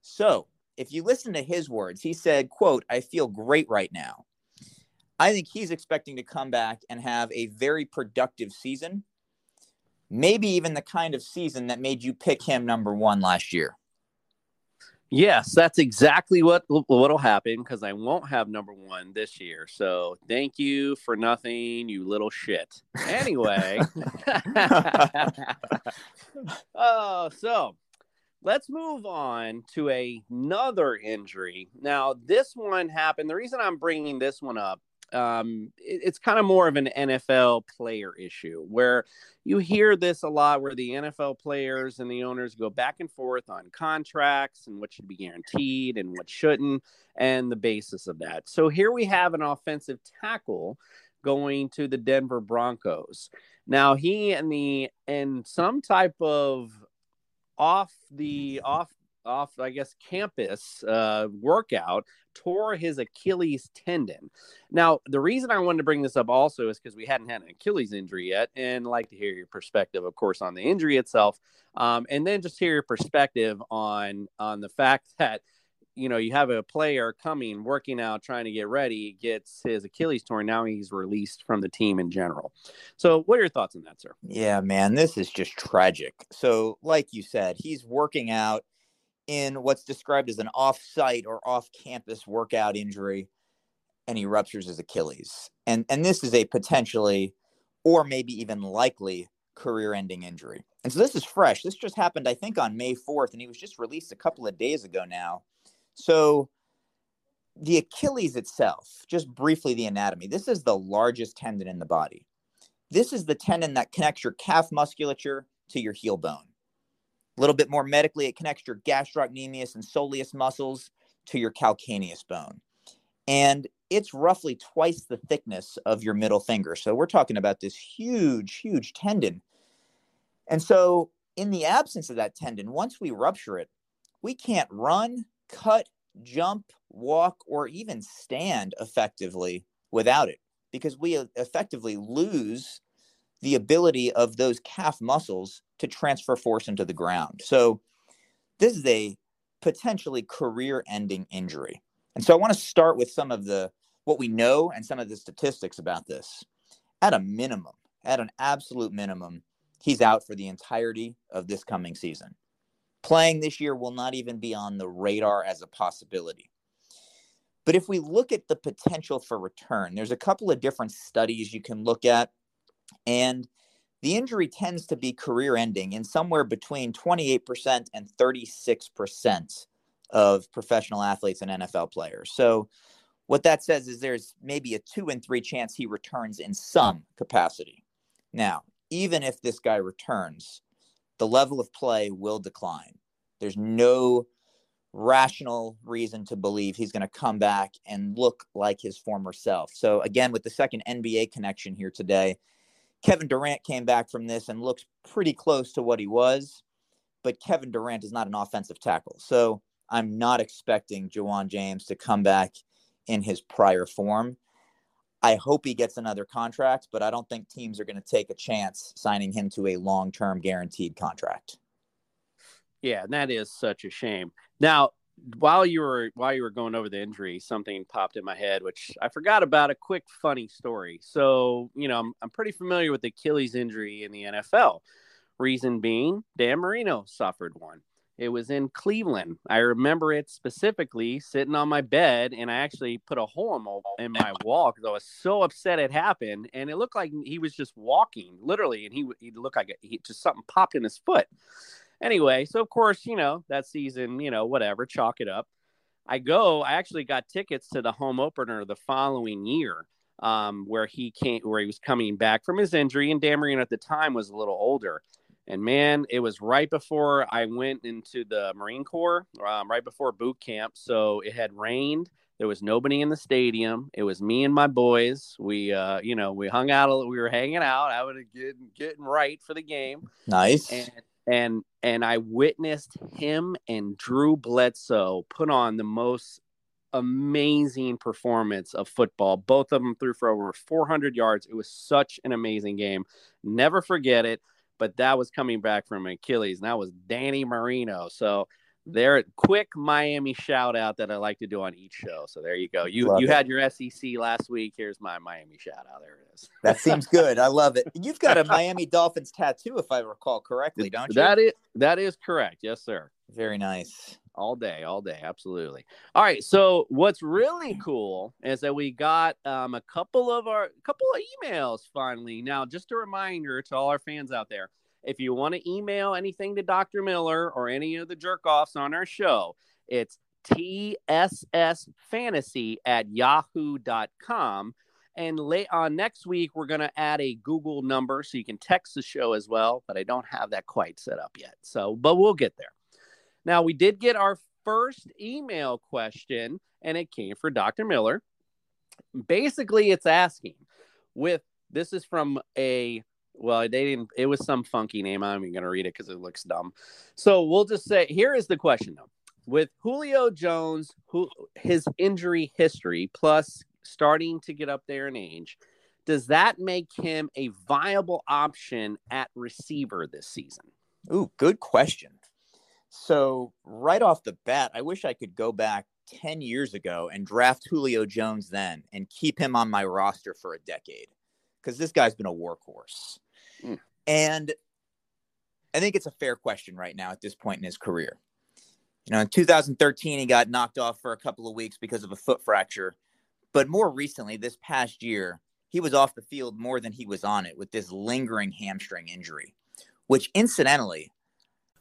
So, if you listen to his words, he said, quote, I feel great right now. I think he's expecting to come back and have a very productive season. Maybe even the kind of season that made you pick him number 1 last year. Yes, that's exactly what what'll happen because I won't have number one this year. So thank you for nothing, you little shit. Anyway, (laughs) oh, so let's move on to a- another injury. Now, this one happened. The reason I'm bringing this one up, um, it, it's kind of more of an NFL player issue where you hear this a lot where the NFL players and the owners go back and forth on contracts and what should be guaranteed and what shouldn't, and the basis of that. So here we have an offensive tackle going to the Denver Broncos. Now he and the and some type of off the off off I guess campus uh, workout tore his Achilles tendon. Now the reason I wanted to bring this up also is because we hadn't had an Achilles injury yet, and like to hear your perspective, of course, on the injury itself, um, and then just hear your perspective on on the fact (laughs) that you know, you have a player coming, working out, trying to get ready, gets his Achilles torn. Now he's released from the team in general. So, what are your thoughts on that, sir? Yeah, man, this is just tragic. So, like you said, he's working out in what's described as an off-site or off-campus workout injury, and he ruptures his Achilles. And and this is a potentially, or maybe even likely, career-ending injury. And so this is fresh. This just happened, I think, on May 4th, and he was just released a couple of days ago now. So the Achilles itself, just briefly the anatomy, this is the largest tendon in the body. This is the tendon that connects your calf musculature to your heel bone. A little bit more medically, it connects your gastrocnemius and soleus muscles to your calcaneus bone. And it's roughly twice the thickness of your middle finger. So we're talking about this huge, huge tendon. And so, in the absence of that tendon, once we rupture it, we can't run, cut, jump, walk, or even stand effectively without it because we effectively lose the ability of those calf muscles to transfer force into the ground. So, this is a potentially career ending injury. And so, I want to start with some of the what we know and some of the statistics about this. At a minimum, at an absolute minimum, he's out for the entirety of this coming season playing this year will not even be on the radar as a possibility. But if we look at the potential for return, there's a couple of different studies you can look at. And the injury tends to be career ending in somewhere between 28% and 36% of professional athletes and NFL players. So, what that says is there's maybe a two and three chance he returns in some capacity. Now, even if this guy returns, the level of play will decline. There's no rational reason to believe he's going to come back and look like his former self. So, again, with the second NBA connection here today, Kevin Durant came back from this and looks pretty close to what he was, but Kevin Durant is not an offensive tackle. So, I'm not expecting Ja'Wuan James to come back in his prior form. I hope he gets another contract, but I don't think teams are going to take a chance signing him to a long term guaranteed contract. Yeah, and that is such a shame. Now, while you were while you were going over the injury, something popped in my head, which I forgot about. A quick funny story. So, you know, I'm, I'm pretty familiar with the Achilles injury in the NFL. Reason being, Dan Marino suffered one. It was in Cleveland. I remember it specifically sitting on my bed, and I actually put a hole in my wall because I was so upset it happened. And it looked like he was just walking, literally, and he he looked like he just something popped in his foot. Anyway, so of course, you know that season, you know, whatever, chalk it up. I go. I actually got tickets to the home opener the following year, um, where he came, where he was coming back from his injury, and Dan Marino at the time was a little older. And man, it was right before I went into the Marine Corps, um, right before boot camp. So it had rained. There was nobody in the stadium. It was me and my boys. We, uh, you know, we hung out. We were hanging out. I was getting getting right for the game. Nice. And and and I witnessed him and Drew Bledsoe put on the most amazing performance of football. Both of them threw for over 400 yards. It was such an amazing game. Never forget it but that was coming back from Achilles, and that was Danny Marino. So there, quick Miami shout out that I like to do on each show. So there you go. You love you it. had your SEC last week. Here's my Miami shout out. There it is. That seems good. I love it. You've got a (laughs) Miami Dolphins tattoo, if I recall correctly, don't you? That is that is correct. Yes, sir. Very nice all day, all day, absolutely. All right. So what's really cool is that we got um, a couple of our couple of emails finally. Now, just a reminder to all our fans out there: if you want to email anything to Dr. Miller or any of the jerk offs on our show, it's tssfantasy at yahoo.com. And late on uh, next week, we're going to add a Google number so you can text the show as well, but I don't have that quite set up yet. So, but we'll get there. Now, we did get our first email question, and it came for Dr. Miller. Basically, it's asking with this is from a well, they didn't, it was some funky name. I'm even going to read it because it looks dumb. So we'll just say here is the question though. With Julio Jones, who his injury history plus starting to get up there in age, does that make him a viable option at receiver this season? Ooh, good question. So, right off the bat, I wish I could go back 10 years ago and draft Julio Jones then and keep him on my roster for a decade because this guy's been a workhorse. Mm. And I think it's a fair question right now at this point in his career. You know, in 2013, he got knocked off for a couple of weeks because of a foot fracture. But more recently, this past year, he was off the field more than he was on it with this lingering hamstring injury, which incidentally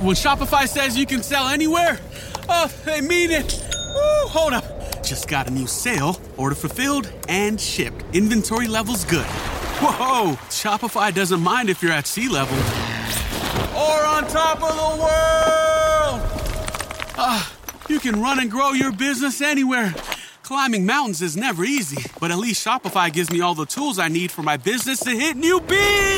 When Shopify says you can sell anywhere, oh, they mean it. Woo, hold up. Just got a new sale, order fulfilled and shipped. Inventory levels good. Whoa, Shopify doesn't mind if you're at sea level or on top of the world. Ah, you can run and grow your business anywhere. Climbing mountains is never easy, but at least Shopify gives me all the tools I need for my business to hit new peaks.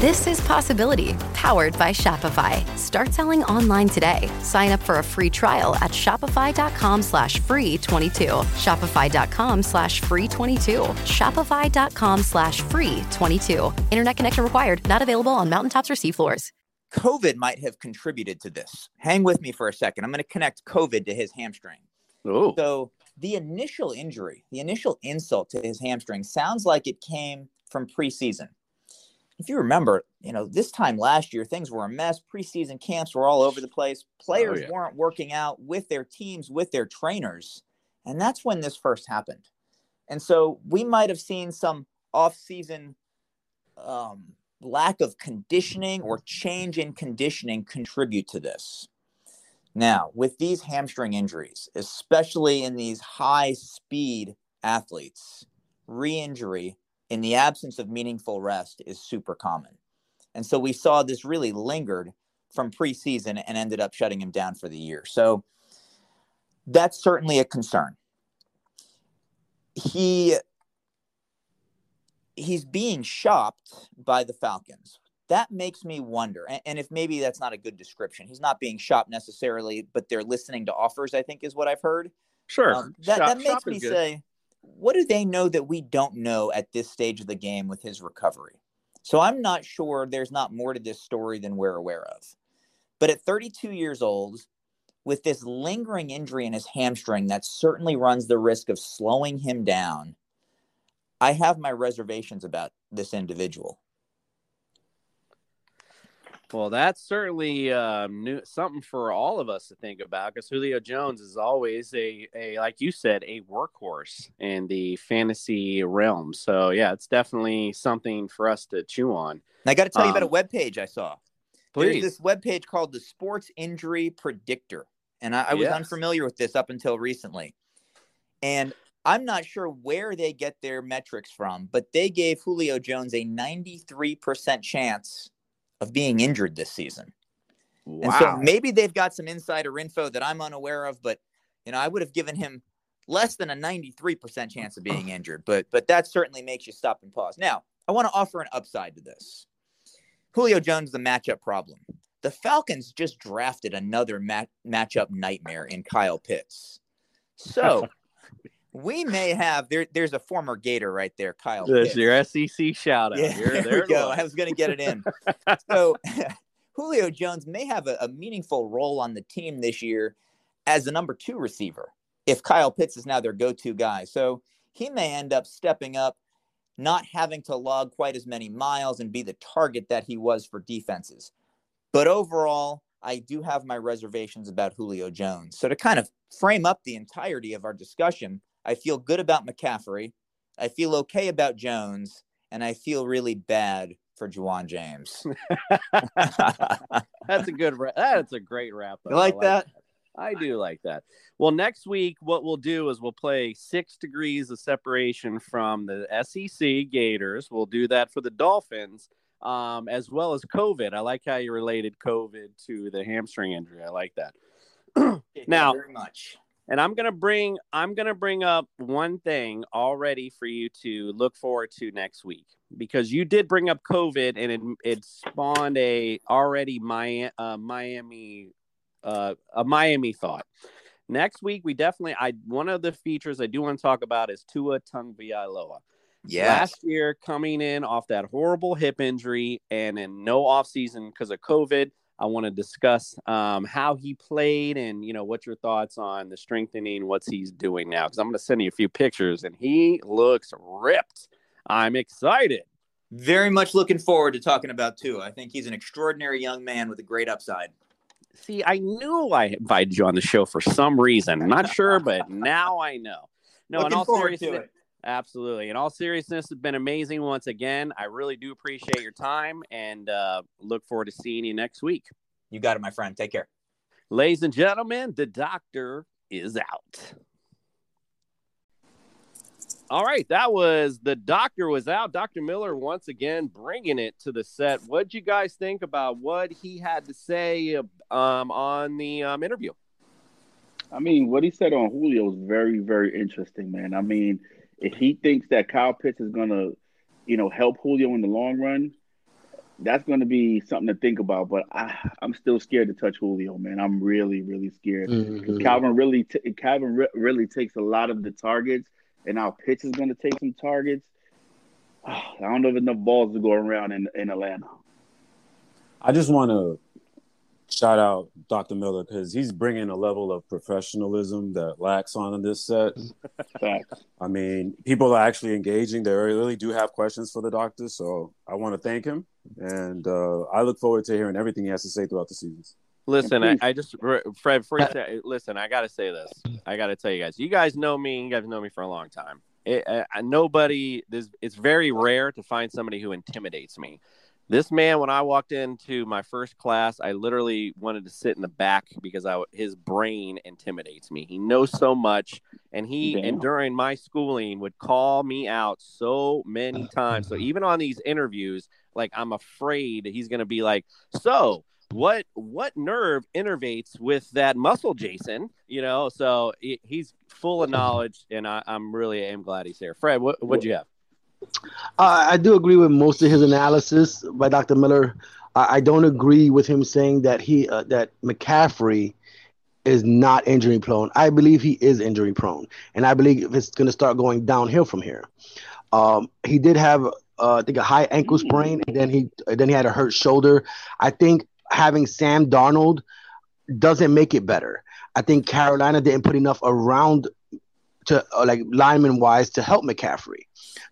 This is Possibility, powered by Shopify. Start selling online today. Sign up for a free trial at shopify.com slash free 22. Shopify.com slash free 22. Shopify.com slash free 22. Internet connection required. Not available on mountaintops or seafloors. COVID might have contributed to this. Hang with me for a second. I'm going to connect COVID to his hamstring. Oh. So the initial injury, the initial insult to his hamstring sounds like it came from preseason if you remember, you know, this time last year, things were a mess. Preseason camps were all over the place. Players oh, yeah. weren't working out with their teams, with their trainers. And that's when this first happened. And so we might have seen some off-season um, lack of conditioning or change in conditioning contribute to this. Now, with these hamstring injuries, especially in these high speed athletes, re injury in the absence of meaningful rest is super common. And so we saw this really lingered from preseason and ended up shutting him down for the year. So that's certainly a concern. He he's being shopped by the Falcons. That makes me wonder. And, if maybe that's not a good description, he's not being shopped necessarily, but they're listening to offers, I think is what I've heard. Sure. Um, that, shop, that makes me say, what do they know that we don't know at this stage of the game with his recovery? So I'm not sure there's not more to this story than we're aware of. But at 32 years old, with this lingering injury in his hamstring that certainly runs the risk of slowing him down, I have my reservations about this individual. Well, that's certainly uh, new, something for all of us to think about because Julio Jones is always a, a, like you said, a workhorse in the fantasy realm. So, yeah, it's definitely something for us to chew on. I got to tell um, you about a um, web page I saw. Please. There's this web page called the Sports Injury Predictor. And I, I was yes. unfamiliar with this up until recently. And I'm not sure where they get their metrics from, but they gave Julio Jones a 93% chance of being injured this season. Wow. And so maybe they've got some insider info that I'm unaware of, but you know, I would have given him less than a 93% chance of being injured, but but that certainly makes you stop and pause. Now, I want to offer an upside to this. Julio Jones, the matchup problem. The Falcons just drafted another mat- matchup nightmare in Kyle Pitts. So (laughs) We may have there. There's a former Gator right there, Kyle. That's your SEC shout out. Yeah, You're there there we go. I was going to get it in. (laughs) so (laughs) Julio Jones may have a, a meaningful role on the team this year as the number two receiver if Kyle Pitts is now their go-to guy. So he may end up stepping up, not having to log quite as many miles and be the target that he was for defenses. But overall, I do have my reservations about Julio Jones. So to kind of frame up the entirety of our discussion, I feel good about McCaffrey. I feel okay about Jones, and I feel really bad for Ja'Wuan James. (laughs) (laughs) That's a good. That's a great wrap. up. You like I that? I do like that. Well, next week, what we'll do is we'll play six degrees of separation from the SEC Gators. We'll do that for the Dolphins, um, as well as COVID. I like how you related COVID to the hamstring injury. I like that. (clears throat) now, very much. And I'm gonna bring I'm gonna bring up one thing already for you to look forward to next week because you did bring up COVID and it, it spawned a already Miami uh, Miami uh, a Miami thought. Next week we definitely I one of the features I do want to talk about is Tua Tagovailoa. Yes. Last year coming in off that horrible hip injury and in no offseason because of COVID. I want to discuss um, how he played and you know what your thoughts on the strengthening, what's he's doing now. Because I'm going to send you a few pictures and he looks ripped. I'm excited. Very much looking forward to talking about Tua. I think he's an extraordinary young man with a great upside. See, I knew I invited you on the show for some reason. I'm not sure, but (laughs) now I know. No, in Looking all forward to seriousness, it. Absolutely. In all seriousness, it's been amazing once again. I really do appreciate your time and uh, look forward to seeing you next week. You got it, my friend. Take care. Ladies and gentlemen, the doctor is out. All right, that was the doctor was out. Dr. Miller once again bringing it to the set. What'd you guys think about what he had to say um, on the um, interview? I mean, what he said on Julio is very, very interesting, man. I mean, if he thinks that Kyle Pitts is gonna, you know, help Julio in the long run, that's gonna be something to think about. But I, I'm still scared to touch Julio, man. I'm really, really scared because Mhm. Calvin Ridley, t- Calvin re- really takes a lot of the targets, and now Pitts is gonna take some targets. (sighs) I don't know if enough balls to go around in in Atlanta. I just want to shout out Dr. Miller because he's bringing a level of professionalism that lacks on this set. I mean, people are actually engaging. They really do have questions for the doctor. So I want to thank him. And uh, I look forward to hearing everything he has to say throughout the seasons. Listen, I, I just Fred. Before you say, listen, I got to say this. I got to tell you guys. You guys know me. You guys know me for a long time. It, I, I- nobody. This. It's very rare to find somebody who intimidates me. This man, when I walked into my first class, I literally wanted to sit in the back because I, his brain intimidates me. He knows so much, and he Damn. and during my schooling would call me out so many (laughs) times. So even on these interviews, like I'm afraid he's going to be like, "So, what what nerve innervates with that muscle, Jason?" You know, so he- he's full of (laughs) knowledge, and I, I'm really am glad he's here. Fred, what what'd you have? Uh, I do agree with most of his analysis by Dr. Miller. I, I don't agree with him saying that he uh, that McCaffrey is not injury prone. I believe he is injury prone, and I believe it's going to start going downhill from here. Um, he did have, uh, I think, a high ankle sprain, and then he then he had a hurt shoulder. I think having Sam Darnold doesn't make it better. I think Carolina didn't put enough around to uh, like lineman wise to help McCaffrey.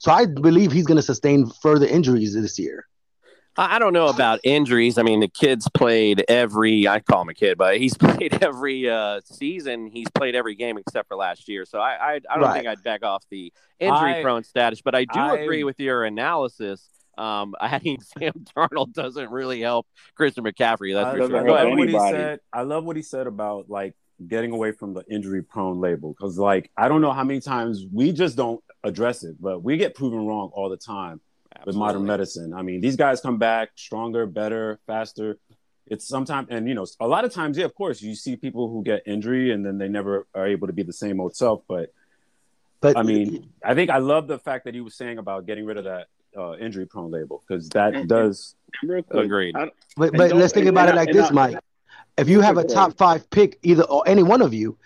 So I believe he's going to sustain further injuries this year. I I don't know about injuries. I mean, the kid's played every. I call him a kid, but he's (laughs) played every uh, season. He's played every game except for last year. So I, I, I don't Right. think I'd back off the injury-prone status. But I do I- agree with your analysis. Um, (laughs) adding Sam Darnold doesn't really help Christian McCaffrey. That's I, for sure. Go ahead. what he said. I love what he said about like getting away from the injury prone label because like I don't know how many times we just don't address it, but we get proven wrong all the time with modern medicine. I mean, these guys come back stronger, better, faster. It's sometimes, and you know, a lot of times, yeah, of course, you see people who get injury and then they never are able to be the same old self. But But I mean, I think I love the fact that he was saying about getting rid of that uh, injury prone label because that does. Real quick, Agreed. But, but let's think about it like this, I- Mike. If you have a top five pick, either or any one of you,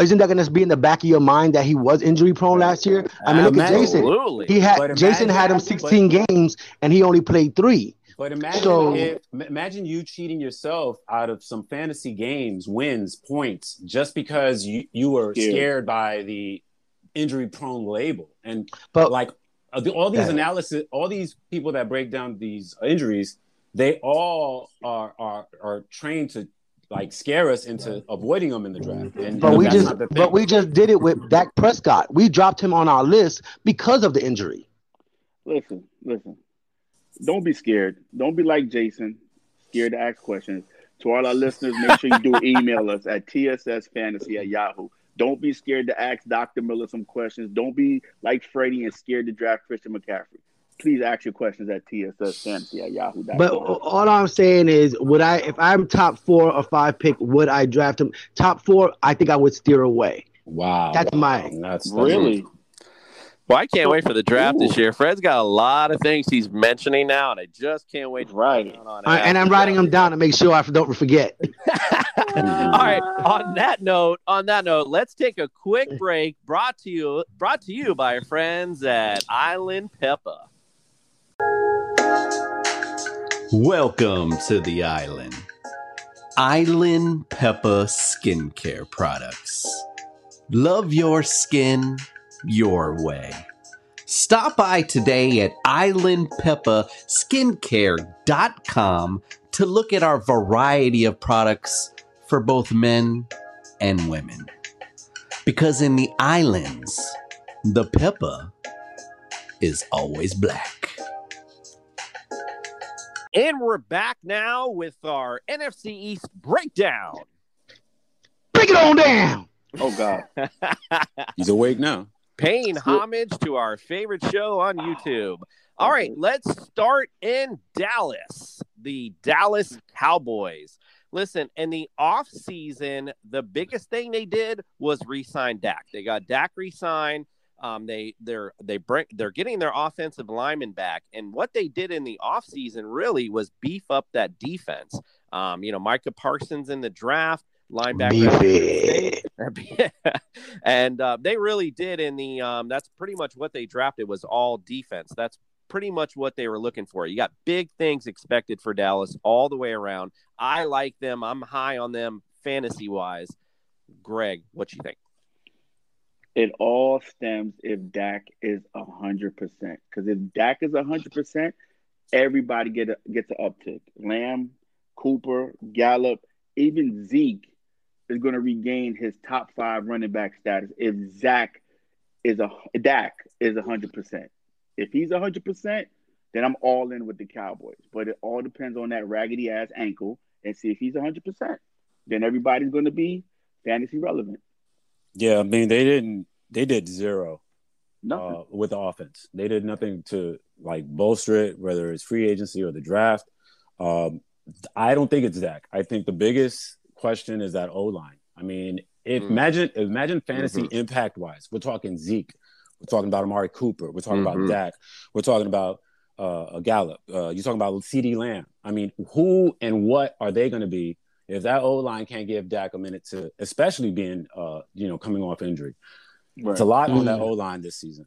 isn't that going to be in the back of your mind that he was injury prone last year? I mean, look at Jason. He had But Jason had him imagine- 16 games and he only played three. But imagine So- if imagine you cheating yourself out of some fantasy games, wins, points, just because you, you were Scared. scared by the injury prone label. And But- like uh, all these analysis, all these people that break down these injuries, they all are are are trained to like scare us into avoiding them in the draft. Mm-hmm. And But we just not the thing. but we just did it with Dak Prescott. We dropped him on our list because of the injury. Listen, listen. Don't be scared. Don't be like Jason, scared to ask questions. To all our listeners, make sure you do (laughs) email us at tssfantasy at yahoo. Don't be scared to ask Dr. Miller some questions. Don't be like Freddie and scared to draft Christian McCaffrey. Please ask your questions at tssfantasy at yahoo.com. But all I'm saying is, would I, if I'm top four or five pick, would I draft him? Top four, I think I would steer away. Wow, That's my that's, that's really? Well, I can't wait for the draft this year. Fred's got a lot of things he's mentioning now, and I just can't wait to right. on I- and I'm writing them down to make sure I don't forget. (laughs) All right. On that note, on that note, let's take a quick break. Brought to you, brought to you by our friends at Island Peppa. Welcome to the island. Island Peppa Skincare Products. Love your skin your way. Stop by today at islandpeppaskincare.com to look at our variety of products for both men and women. Because in the islands, the Peppa is always black. And we're back now with our NFC East breakdown. Break it on down. Oh God. (laughs) He's awake now. Paying homage to our favorite show on YouTube. Ah, All right, let's start in Dallas. The Dallas Cowboys. Listen, in the offseason, the biggest thing they did was re-sign Dak. They got Dak re-signed. Um, they they're they bring they're getting their offensive lineman back, and what they did in the offseason really was beef up that defense. Um, you know, Micah Parsons in the draft, linebacker, (laughs) and uh, they really did in the. Um, that's pretty much what they drafted was all defense. That's pretty much what they were looking for. You got big things expected for Dallas all the way around. I like them. I'm high on them fantasy wise. Greg, what you think? It all stems if Dak is hundred percent. Because if Dak is hundred percent, everybody get a, gets an uptick. Lamb, Cooper, Gallup, even Zeke is going to regain his top five running back status if Zach is a Dak is hundred percent. If he's hundred percent, then I'm all in with the Cowboys. But it all depends on that raggedy ass ankle and see if he's hundred percent. Then everybody's going to be fantasy relevant. Yeah, I mean they didn't. They did zero Nothing. uh, with the offense. They did nothing to like bolster it, whether it's free agency or the draft. Um, I don't think it's Dak. I think the biggest question is that O line. I mean, if Mm. imagine imagine fantasy Mhm. impact wise, we're talking Zeke, we're talking about Amari Cooper, we're talking Mhm. about Dak, we're talking about uh, a Gallup. Uh, you're talking about C.D. Lamb. I mean, who and what are they going to be if that O line can't give Dak a minute to, especially being, uh, you know, coming off injury? It's a lot on that O line this season.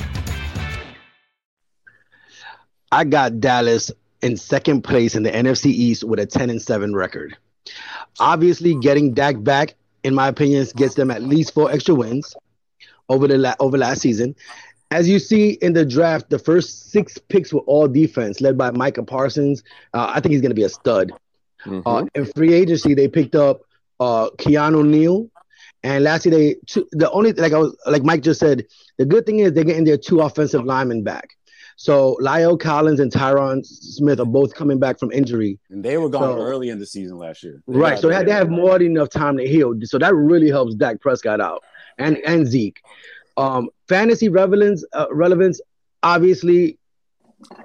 I got Dallas in second place in the NFC East with a 10 and 7 record. Obviously, getting Dak back, in my opinion, gets them at least four extra wins. over the la- over last season. As you see in the draft, the first six picks were all defense, led by Micah Parsons. Uh, I think he's going to be a stud. Mm-hmm. Uh, in free agency, they picked up uh, Keanu Neal, and lastly, they two, the only like I was like Mike just said, the good thing is they're getting their two offensive linemen back. So La'el Collins and Tyron Smith are both coming back from injury. And they were gone So- early in the season last year. They Right. So they have, they have more than enough time to heal. So that really helps Dak Prescott out and and Zeke. Um, fantasy relevance, uh, relevance. Obviously,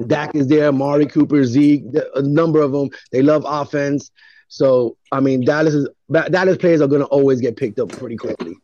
Dak is there. Mari Cooper, Zeke, the- a number of them. They love offense. So I mean, Dallas is Dallas players are going to always get picked up pretty quickly.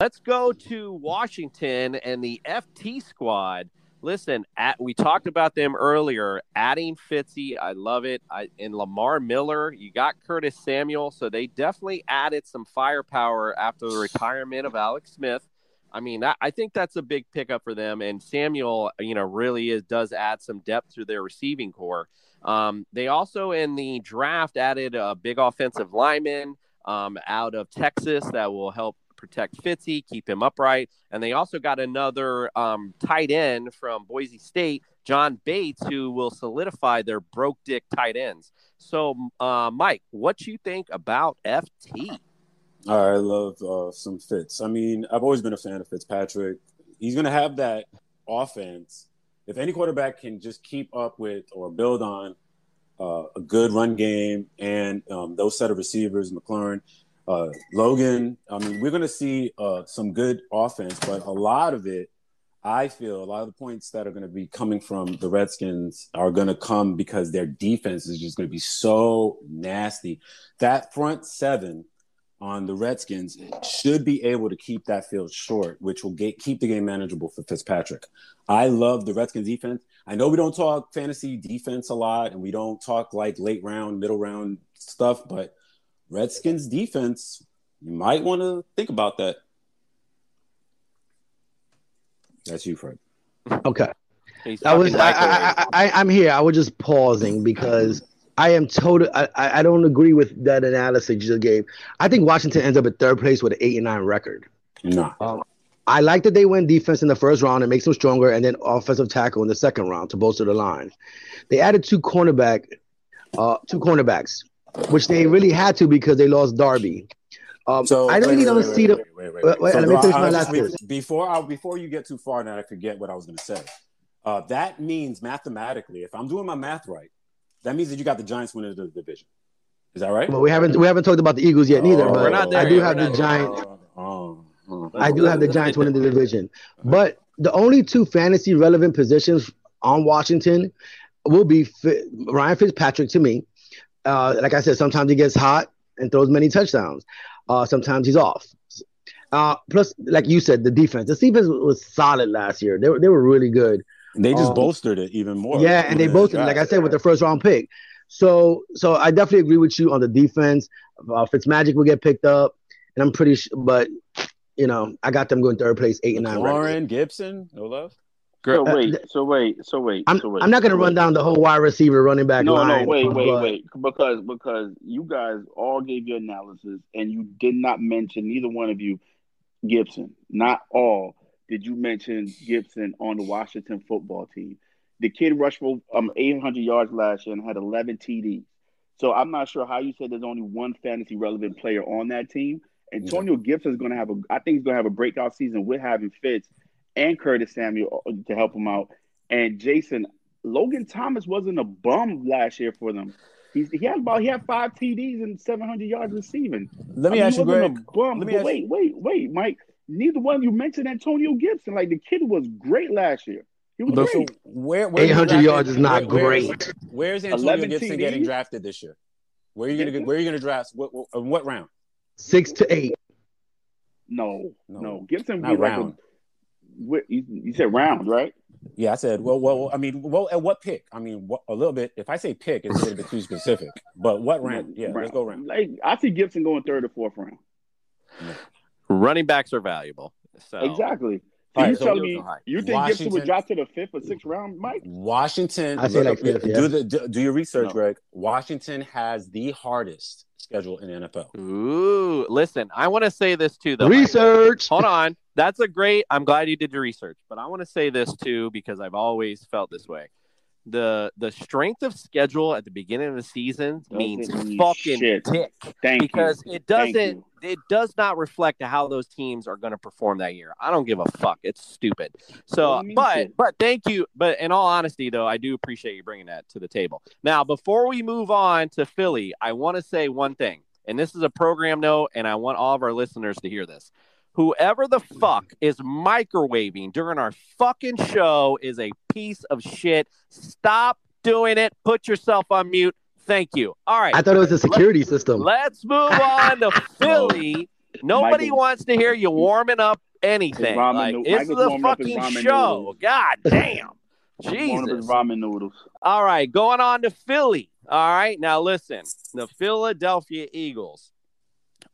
Let's go to Washington and the FT squad. Listen, at, we talked about them earlier. Adding Fitzy, I love it. I, and Lamar Miller, you got Curtis Samuel, so they definitely added some firepower after the retirement of Alex Smith. I mean, that, I think that's a big pickup for them. And Samuel, you know, really is does add some depth to their receiving corps. Um, they also in the draft added a big offensive lineman um, out of Texas that will help protect Fitzy, keep him upright. And they also got another um, tight end from Boise State, John Bates, who will solidify their broke dick tight ends. So, uh, Mike, what you think about FT? I love uh, some Fitz. I mean, I've always been a fan of Fitzpatrick. He's going to have that offense. If any quarterback can just keep up with or build on uh, a good run game and um, those set of receivers, McLaurin, uh, Logan, I mean, we're going to see uh, some good offense, but a lot of it, I feel, a lot of the points that are going to be coming from the Redskins are going to come because their defense is just going to be so nasty. That front seven on the Redskins should be able to keep that field short, which will get, keep the game manageable for Fitzpatrick. I love the Redskins defense. I know we don't talk fantasy defense a lot and we don't talk like late round, middle round stuff, but Redskins defense, you might want to think about that. That's you, Fred. Okay. I was I. I, I, I'm here. I was just pausing because I am total. I, I I don't agree with that analysis you just gave. I think Washington ends up at third place with an eight and nine record. No. Um, I like that they went defense in the first round and makes them stronger, and then offensive tackle in the second round to bolster the line. They added two cornerback, uh, two cornerbacks, which they really had to because they lost Darby. Um, So I don't wait, really wait, don't see the. wait, wait, wait, Wait, wait, So let me finish my last bit. Before I before you get too far, and I forget what I was going to say. Uh, that means mathematically, if I'm doing my math right, that means that you got the Giants winning the division. Is that right? Well, we haven't we haven't talked about the Eagles yet neither, Oh, but we're not there I do yet. have We're the Giants. Oh, oh. I do have the Giants winning the (laughs) division. But the only two fantasy relevant positions on Washington will be Ryan Fitzpatrick to me. Uh, like I said, sometimes he gets hot and throws many touchdowns. Uh, sometimes he's off. Uh, plus, like you said, the defense. The defense was solid last year. They were, they were really good. They just Um, bolstered it even more. yeah, and they both, like I said, with the first round pick. So, so I definitely agree with you on the defense. Uh, Fitzmagic will get picked up, and I'm pretty sure. But you know, I got them going third place, eight and nine. Lauren Gibson, no love. So Uh, wait, so wait, so wait, I'm, so wait. I'm not going to so run wait. down the whole wide receiver, running back No, line. no, wait, wait, but- wait, because because you guys all gave your analysis and you did not mention neither one of you Gibson. Not all did you mention Gibson on the Washington football team. The kid rushed for um 800 yards last year and had 11 TDs. So I'm not sure how you said there's only one fantasy relevant player on that team. Antonio Gibson is going to have a, I think he's going to have a breakout season with having Fitz and Curtis Samuel uh, to help him out. And Jason Logan Thomas wasn't a bum last year for them. He's, he had about he had five TDs and 700 yards receiving. Let me I mean, ask he you, wasn't Greg. a bum, Let me ask- wait, wait, wait, Mike. Neither one you mentioned Antonio Gibson. Like the kid was great last year. He was But so great. where, where 800 yards is not where- where's- great. Where's Antonio 11 Gibson getting drafted this year? Where are you going to where are you going to draft? What, what what round? Six to eight. No, No, no, Gibson not be like round. a. what- You, you said round, right? Yeah, I said. Well, well, I mean, well, at what pick? I mean, what, a little bit. If I say pick, it's a little bit too specific. But what round? Yeah, let's go round. Like I see Gibson going third or fourth round. Running backs are valuable. So Exactly. So All right, you so- telling me you think Gibson would drop to the fifth or sixth round, Mike? Washington. I say look like fifth, yeah. do the do, do your research, No. Greg. Washington has the hardest schedule in NFL. Ooh, listen, I want to say this too, though. Mike. Research. Hold on. That's a great. I'm glad you did your research, but I want to say this too because I've always felt this way. The the strength of schedule at the beginning of the season means mean fucking shit. dick Thank you. because it doesn't you. it does not reflect how those teams are going to perform that year. I don't give a fuck. It's stupid. So, What do you mean but shit? but thank you. But in all honesty, though, I do appreciate you bringing that to the table. Now, before we move on to Philly, I want to say one thing, and this is a program note, and I want all of our listeners to hear this. Whoever the fuck is microwaving during our fucking show is a piece of shit. Stop doing it. Put yourself on mute. Thank you. All right. I thought it was a security system. Let's move on to (laughs) Philly. Nobody Michael- wants to hear you warming up anything. ramen Like noodle- it's Michael's the warming up his fucking show. noodles. God (laughs) damn. One Jesus. ramen noodles. All right, going on to Philly. All right, now listen. The Philadelphia Eagles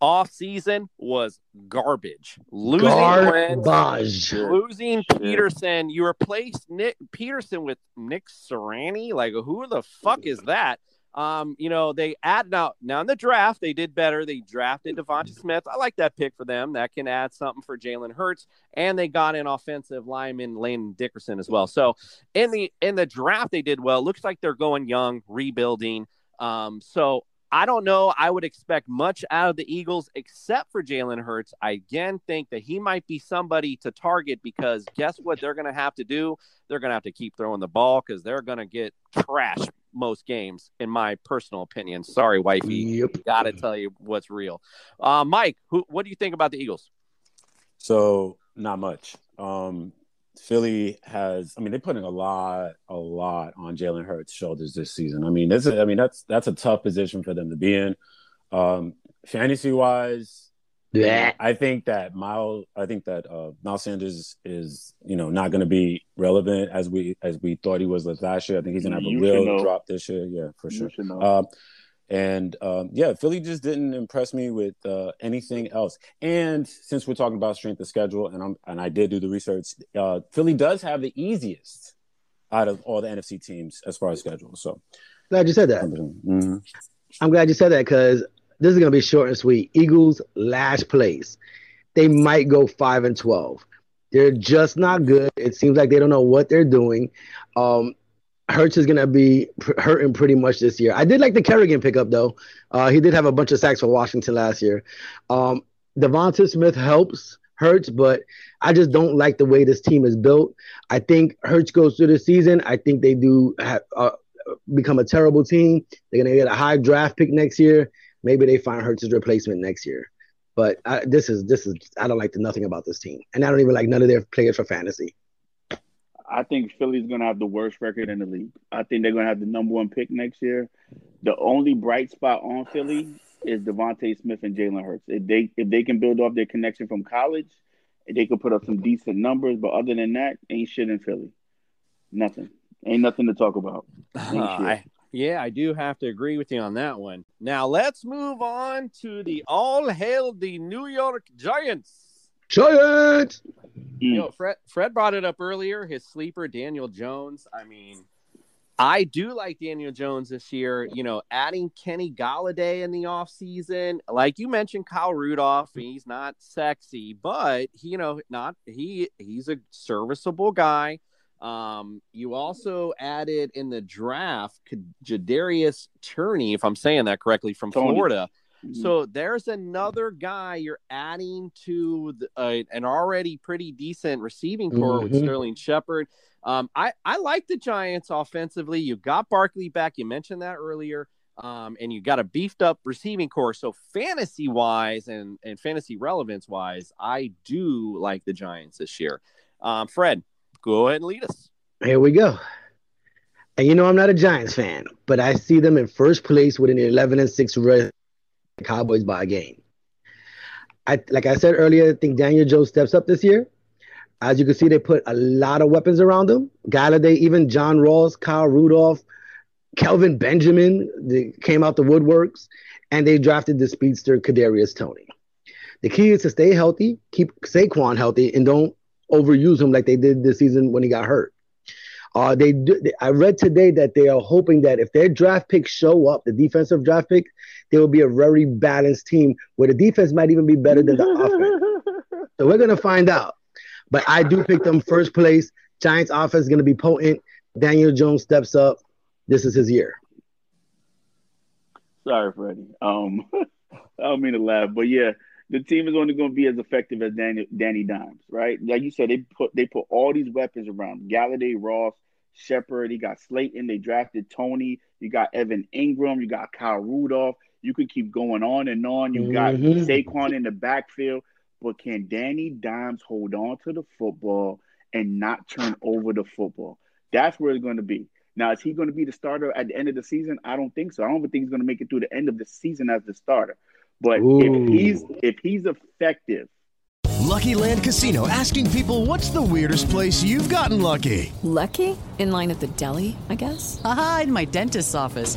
off season was garbage. Losing Wentz, Garbage. losing Pederson. You replaced Nick Pederson with Nick Sirianni. Like, who the fuck is that? Um, you know, they add now now in the draft, they did better. They drafted Devonta Smith. I like that pick for them. That can add something for Jalen Hurts. And they got an offensive lineman, Landon Dickerson, as well. So in the in the draft, they did well. Looks like they're going young, rebuilding. Um, so I don't know. I would expect much out of the Eagles except for Jalen Hurts. I again think that he might be somebody to target because guess what they're going to have to do? They're going to have to keep throwing the ball because they're going to get trashed most games, in my personal opinion. Sorry, wifey. Yep. Got to tell you what's real. Uh, Mike, who, what do you think about the Eagles? So not much. Um, Philly has, I mean, they're putting a lot, a lot on Jalen Hurts' shoulders this season. I mean, this is, I mean, that's that's a tough position for them to be in. Um, fantasy wise, Yeah. I think that Miles, I think that uh, Miles Sanders is, you know, not going to be relevant as we as we thought he was last year. I think he's going to have a You real drop this year. Yeah, for sure. should. Um, and um, yeah, Philly just didn't impress me with uh, anything else. And since we're talking about strength of schedule, and I'm and I did do the research, uh, Philly does have the easiest out of all the NFC teams as far as schedule. So Glad you said that. mhm. I'm glad you said that because this is gonna be short and sweet. Eagles last place. They might go five and twelve. They're just not good. It seems like they don't know what they're doing. Um, Hurts is gonna be pr- hurting pretty much this year. I did like the Kerrigan pickup though. Uh, he did have a bunch of sacks for Washington last year. Um, Devonta Smith helps Hurts, but I just don't like the way this team is built. I think Hurts goes through the season. I think they do have, uh, become a terrible team. They're gonna get a high draft pick next year. Maybe they find Hurts' replacement next year. But I, this is this is I don't like the, nothing about this team, and I don't even like none of their players for fantasy. I think Philly's going to have the worst record in the league. I think they're going to have the number one pick next year. The only bright spot on Philly is DeVonta Smith and Jalen Hurts. If they if they can build off their connection from college, they could put up some decent numbers. But other than that, ain't shit in Philly. Nothing. Ain't nothing to talk about. (sighs) Uh. I, yeah, I do have to agree with you on that one. Now let's move on to the all hail the New York Giants. Giants. You know, Fred Fred brought it up earlier. His sleeper, Daniel Jones. I mean, I do like Daniel Jones this year. You know, adding Kenny Golladay in the offseason. Like you mentioned, Kyle Rudolph. He's not sexy, but he, you know, not he he's a serviceable guy. Um, you also added in the draft Kadarius Toney, if I'm saying that correctly, from Toney. Florida. So there's another guy you're adding to the, uh, an already pretty decent receiving corps with Mhm. Sterling Shepard. Um, I I like the Giants offensively. You got Barkley back. You mentioned that earlier. Um, and you got a beefed up receiving corps. So fantasy wise and and fantasy relevance wise, I do like the Giants this year. Um, Fred, go ahead and lead us. Here we go. And you know I'm not a Giants fan, but I see them in first place with an 11 and six record. Cowboys by a game. I like I said earlier, I think Daniel Jones steps up this year. As you can see, they put a lot of weapons around him. Golladay, even John Ross, Kyle Rudolph, Kelvin Benjamin, they came out the woodworks, and they drafted the speedster Kadarius Toney. The key is to stay healthy, keep Saquon healthy, and don't overuse him like they did this season when he got hurt. Uh, they, they I read today that they are hoping that if their draft picks show up, the defensive draft pick, they will be a very balanced team where the defense might even be better than the offense. (laughs) So we're gonna find out. But I do pick them first place. Giants offense is gonna be potent. Daniel Jones steps up. This is his year. Sorry, Freddie. Um, (laughs) I don't mean to laugh, but yeah, the team is only going to be as effective as Danny, Danny Dimes, right? Like you said, they put they put all these weapons around Golladay, Ross, Shepard. He got Slayton. They drafted Toney. You got Evan Engram. You got Kyle Rudolph. You could keep going on and on. You got Mhm. Saquon in the backfield. But can Danny Dimes hold on to the football and not turn over the football? That's where it's going to be. Now, is he going to be the starter at the end of the season? I don't think so. I don't think he's going to make it through the end of the season as the starter. But Ooh. if he's if he's effective, Lucky Land Casino asking people what's the weirdest place you've gotten lucky? Lucky? In line at the deli, I guess? Aha, in my dentist's office.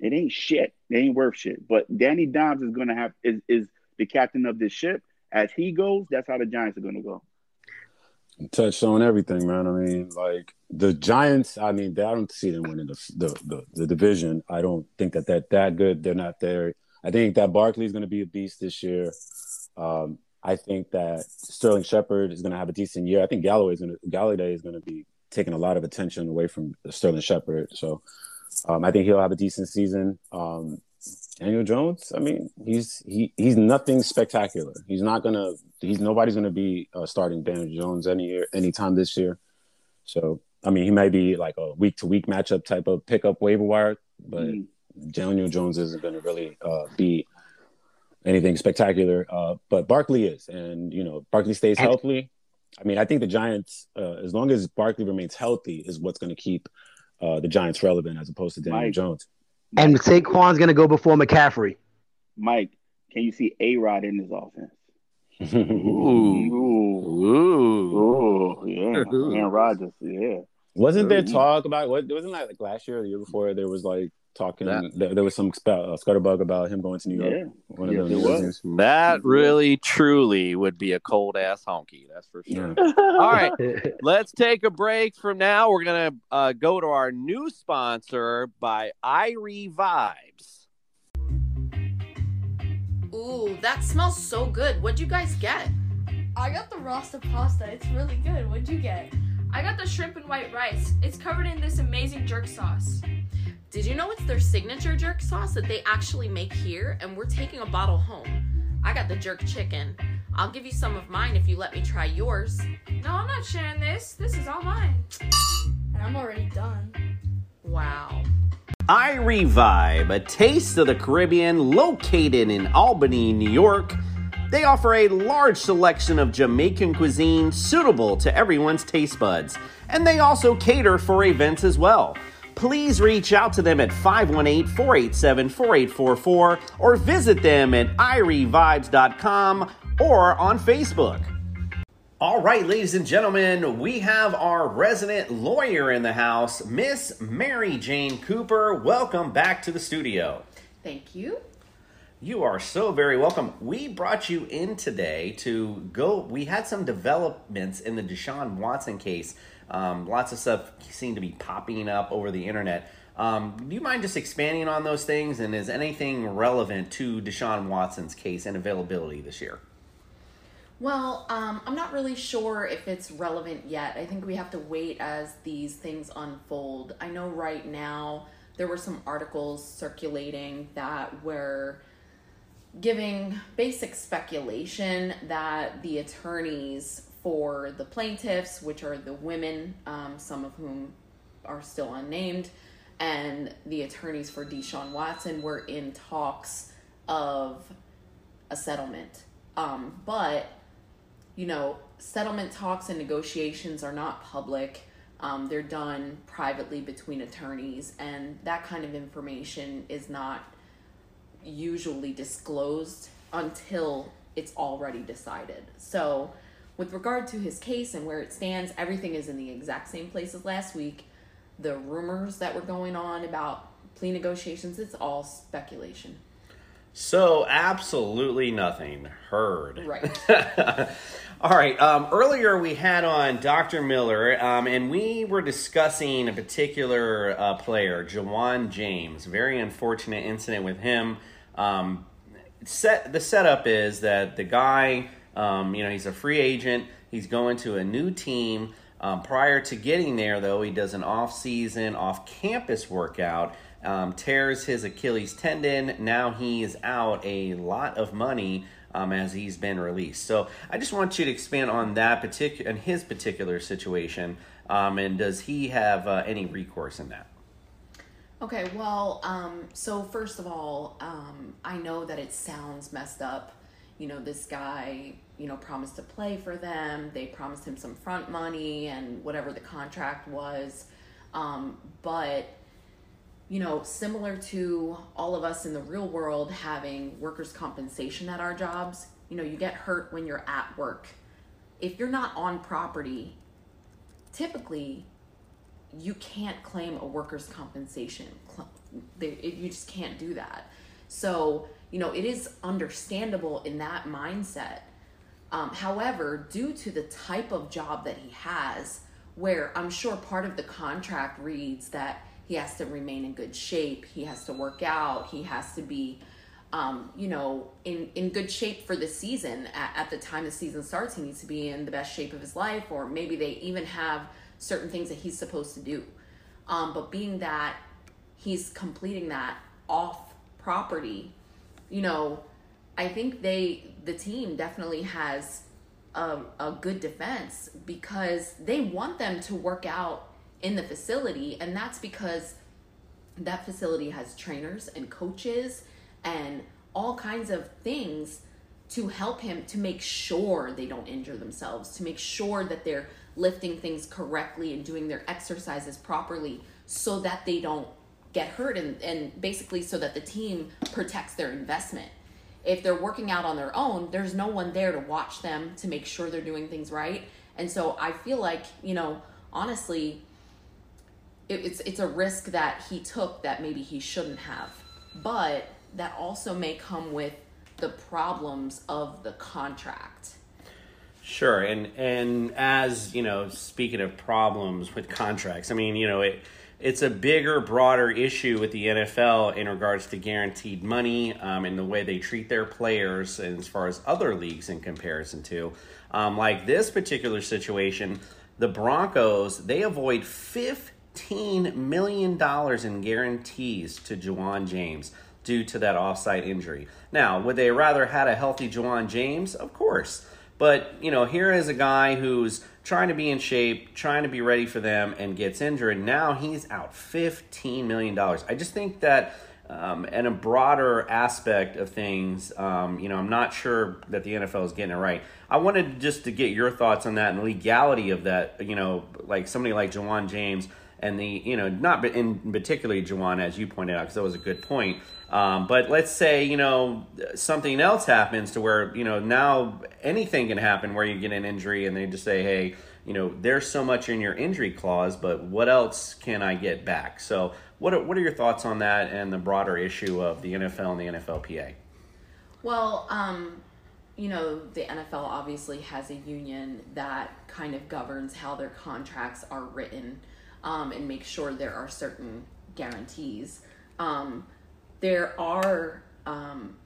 it ain't shit. It ain't worth shit. But Danny Dimes is to have is is the captain of this ship. As he goes, that's how the Giants are to go. touched on everything, man. I mean, like the Giants. I mean, I don't see them winning the the, the, the division. I don't think that they're that good. They're not there. I think that Barkley's going to be a beast this year. Um, I think that Sterling Shepard is going to have a decent year. I think Galloway is going to Golladay is going to be taking a lot of attention away from Sterling Shepard. So um, I think he'll have a decent season. Um, Daniel Jones, I mean, he's he he's nothing spectacular. He's not gonna. He's nobody's gonna be uh, starting Daniel Jones any year, anytime this year. So I mean, he may be like a week to week matchup type of pickup waiver wire, but Daniel Jones isn't to really uh, be anything spectacular. Uh, but Barkley is, and you know, Barkley stays healthy. I mean, I think the Giants, uh, as long as Barkley remains healthy, is what's going to keep uh, the Giants relevant as opposed to Daniel Mike. Jones. And Saquon's gonna go before McCaffrey. Mike, can you see A Rod in this offense? (laughs) Ooh. Ooh. Ooh. Yeah. (laughs) Aaron Rodgers. Yeah. Wasn't there talk about what? Wasn't that like last year or the year before? There was like talking. That- there, there was some sp- uh, scutterbug about him going to New York. Yeah. One of Yes, them was. That really, truly would be a cold ass honky. That's for sure. All right, (laughs) let's take a break from now. We're gonna uh, go to our new sponsor by Irie Vibes. Ooh, that smells so good. What'd you guys get? I got the Rasta pasta. It's really good. What'd you get? I got the shrimp and white rice. It's covered in this amazing jerk sauce. Did you know it's their signature jerk sauce that they actually make here? And we're taking a bottle home. I got the jerk chicken. I'll give you some of mine if you let me try yours. No, I'm not sharing this. This is all mine. And I'm already done. Wow. Irie Vibes, a taste of the Caribbean located in Albany, New York. They offer a large selection of Jamaican cuisine suitable to everyone's taste buds, and they also cater for events as well. Please reach out to them at 518 487 4844 or visit them at IrieVibes.com or on Facebook. All right, ladies and gentlemen, we have our resident lawyer in the house, Miss Mary Jane Cooper. Welcome back to the studio. Thank you. You are so very welcome. We brought you in today to go. We had some developments in the Deshaun Watson case. Um, lots of stuff seemed to be popping up over the internet. Um, do you mind just expanding on those things? And is anything relevant to Deshaun Watson's case and availability this year? Well, um, I'm not really sure if it's relevant yet. I think we have to wait as these things unfold. I know right now there were some articles circulating that were giving basic speculation that the attorneys for the plaintiffs, which are the women, um, some of whom are still unnamed, and the attorneys for Deshaun Watson were in talks of a settlement. Um, but you know, settlement talks and negotiations are not public. Um, they're done privately between attorneys, and that kind of information is not usually disclosed until it's already decided. So with regard to his case and where it stands, everything is in the exact same place as last week. The rumors that were going on about plea negotiations, it's all speculation. So, absolutely nothing heard. Right. (laughs) All right. Um, earlier we had on Dr. Miller, um, and we were discussing a particular uh, player, Ja'Wuan James. Very unfortunate incident with him. Um, set the setup is that the guy, um, you know, he's a free agent. He's going to a new team. Um, prior to getting there, though, he does an off-season, off-campus workout um, tears his Achilles tendon. Now he is out a lot of money um, as he's been released. So I just want you to expand on that particular, and his particular situation, um, and does he have uh, any recourse in that? Okay, well, um, so first of all, um, I know that it sounds messed up. You know, this guy, you know, promised to play for them. They promised him some front money and whatever the contract was. Um, but you know, similar to all of us in the real world having workers' compensation at our jobs, you know, you get hurt when you're at work. If you're not on property, typically you can't claim a workers' compensation. You just can't do that. So, you know, it is understandable in that mindset. Um, however, due to the type of job that he has, where I'm sure part of the contract reads that he has to remain in good shape he has to work out he has to be um, you know in in good shape for the season at, at the time the season starts he needs to be in the best shape of his life or maybe they even have certain things that he's supposed to do. Um, but being that he's completing that off property you know i think they the team definitely has a, a good defense because they want them to work out in the facility. And that's because that facility has trainers and coaches and all kinds of things to help him to make sure they don't injure themselves to make sure that they're lifting things correctly and doing their exercises properly so that they don't get hurt and, and basically so that the team protects their investment. If they're working out on their own there's no one there to watch them to make sure they're doing things right. And so i feel like you know honestly it, it's it's a risk that he took that maybe he shouldn't have. But that also may come with the problems of the contract sure and and as you know speaking of problems with contracts i mean you know it it's a bigger, broader issue with the NFL in regards to guaranteed money um, and the way they treat their players, and as far as other leagues in comparison to. Um, like this particular situation, the Broncos they avoid $15 million in guarantees to Ja'Wuan James due to that offsite injury. Now, would they rather had a healthy Ja'Wuan James? Of course. But, you know, here is a guy who's trying to be in shape, trying to be ready for them, and gets injured. Now he's out $15 million. I just think that, um, and a broader aspect of things, um, you know, I'm not sure that the NFL is getting it right. I wanted just to get your thoughts on that and legality of that, you know, like somebody like Ja'Wuan James and the you know not in particularly Ja'Wuan as you pointed out because that was a good point. Um, but let's say you know something else happens to where you know now anything can happen where you get an injury and they just say hey you know there's so much in your injury clause but what else can I get back? So what are, what are your thoughts on that and the broader issue of the NFL and the NFLPA? Well, um, you know, the NFL obviously has a union that kind of governs how their contracts are written um, and make sure there are certain guarantees. Um, there are um,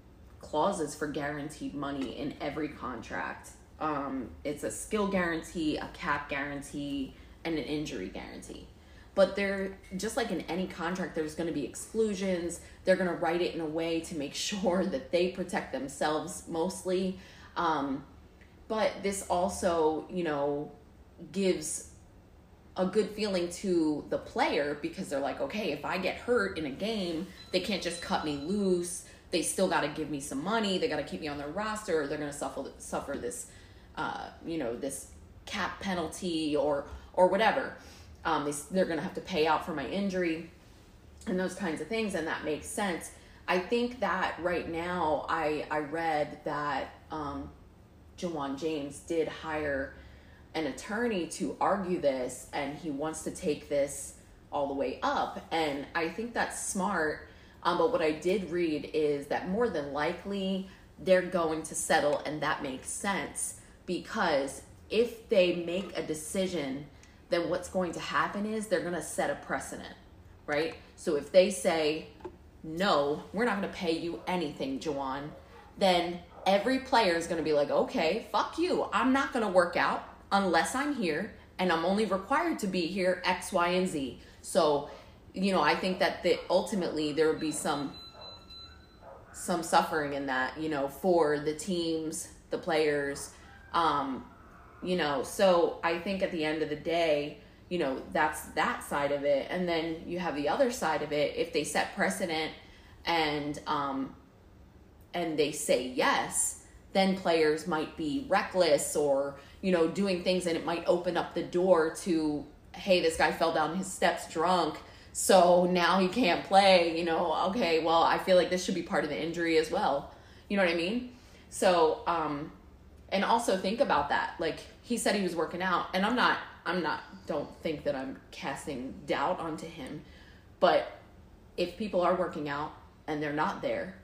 clauses for guaranteed money in every contract. Um, it's a skill guarantee, a cap guarantee, and an injury guarantee. But they're just like in any contract, there's going to be exclusions. They're going to write it in a way to make (laughs) sure that they protect themselves mostly. Um, but this also, you know, gives a good feeling to the player because they're like, okay, if I get hurt in a game, they can't just cut me loose. They still got to give me some money. They got to keep me on their roster. they're going to suffer suffer this, uh, you know, this cap penalty or or whatever. Um, they, they're going to have to pay out for my injury and those kinds of things, and that makes sense. I think that right now, I I read that um, Ja'Wuan James did hire an attorney to argue this and he wants to take this all the way up. And I think that's smart. Um, but what I did read is that more than likely they're going to settle, and that makes sense because if they make a decision, then what's going to happen is they're going to set a precedent, right? So if they say, no, we're not going to pay you anything, Ja'Wuan, then every player is going to be like, okay, fuck you. I'm not going to work out unless I'm here and I'm only required to be here X, Y, and Z. So, you know, I think that the, ultimately there would be some some suffering in that, you know, for the teams, the players, um, you know. So I think at the end of the day, you know, that's that side of it, and then you have the other side of it. If they set precedent and um, and they say yes, then players might be reckless or you know, doing things and it might open up the door to, hey, this guy fell down his steps drunk. So now he can't play, you know, okay, well, I feel like this should be part of the injury as well. You know what I mean? So, um, and also think about that. Like he said he was working out, and I'm not, I'm not, don't think that I'm casting doubt onto him. But if people are working out and they're not there,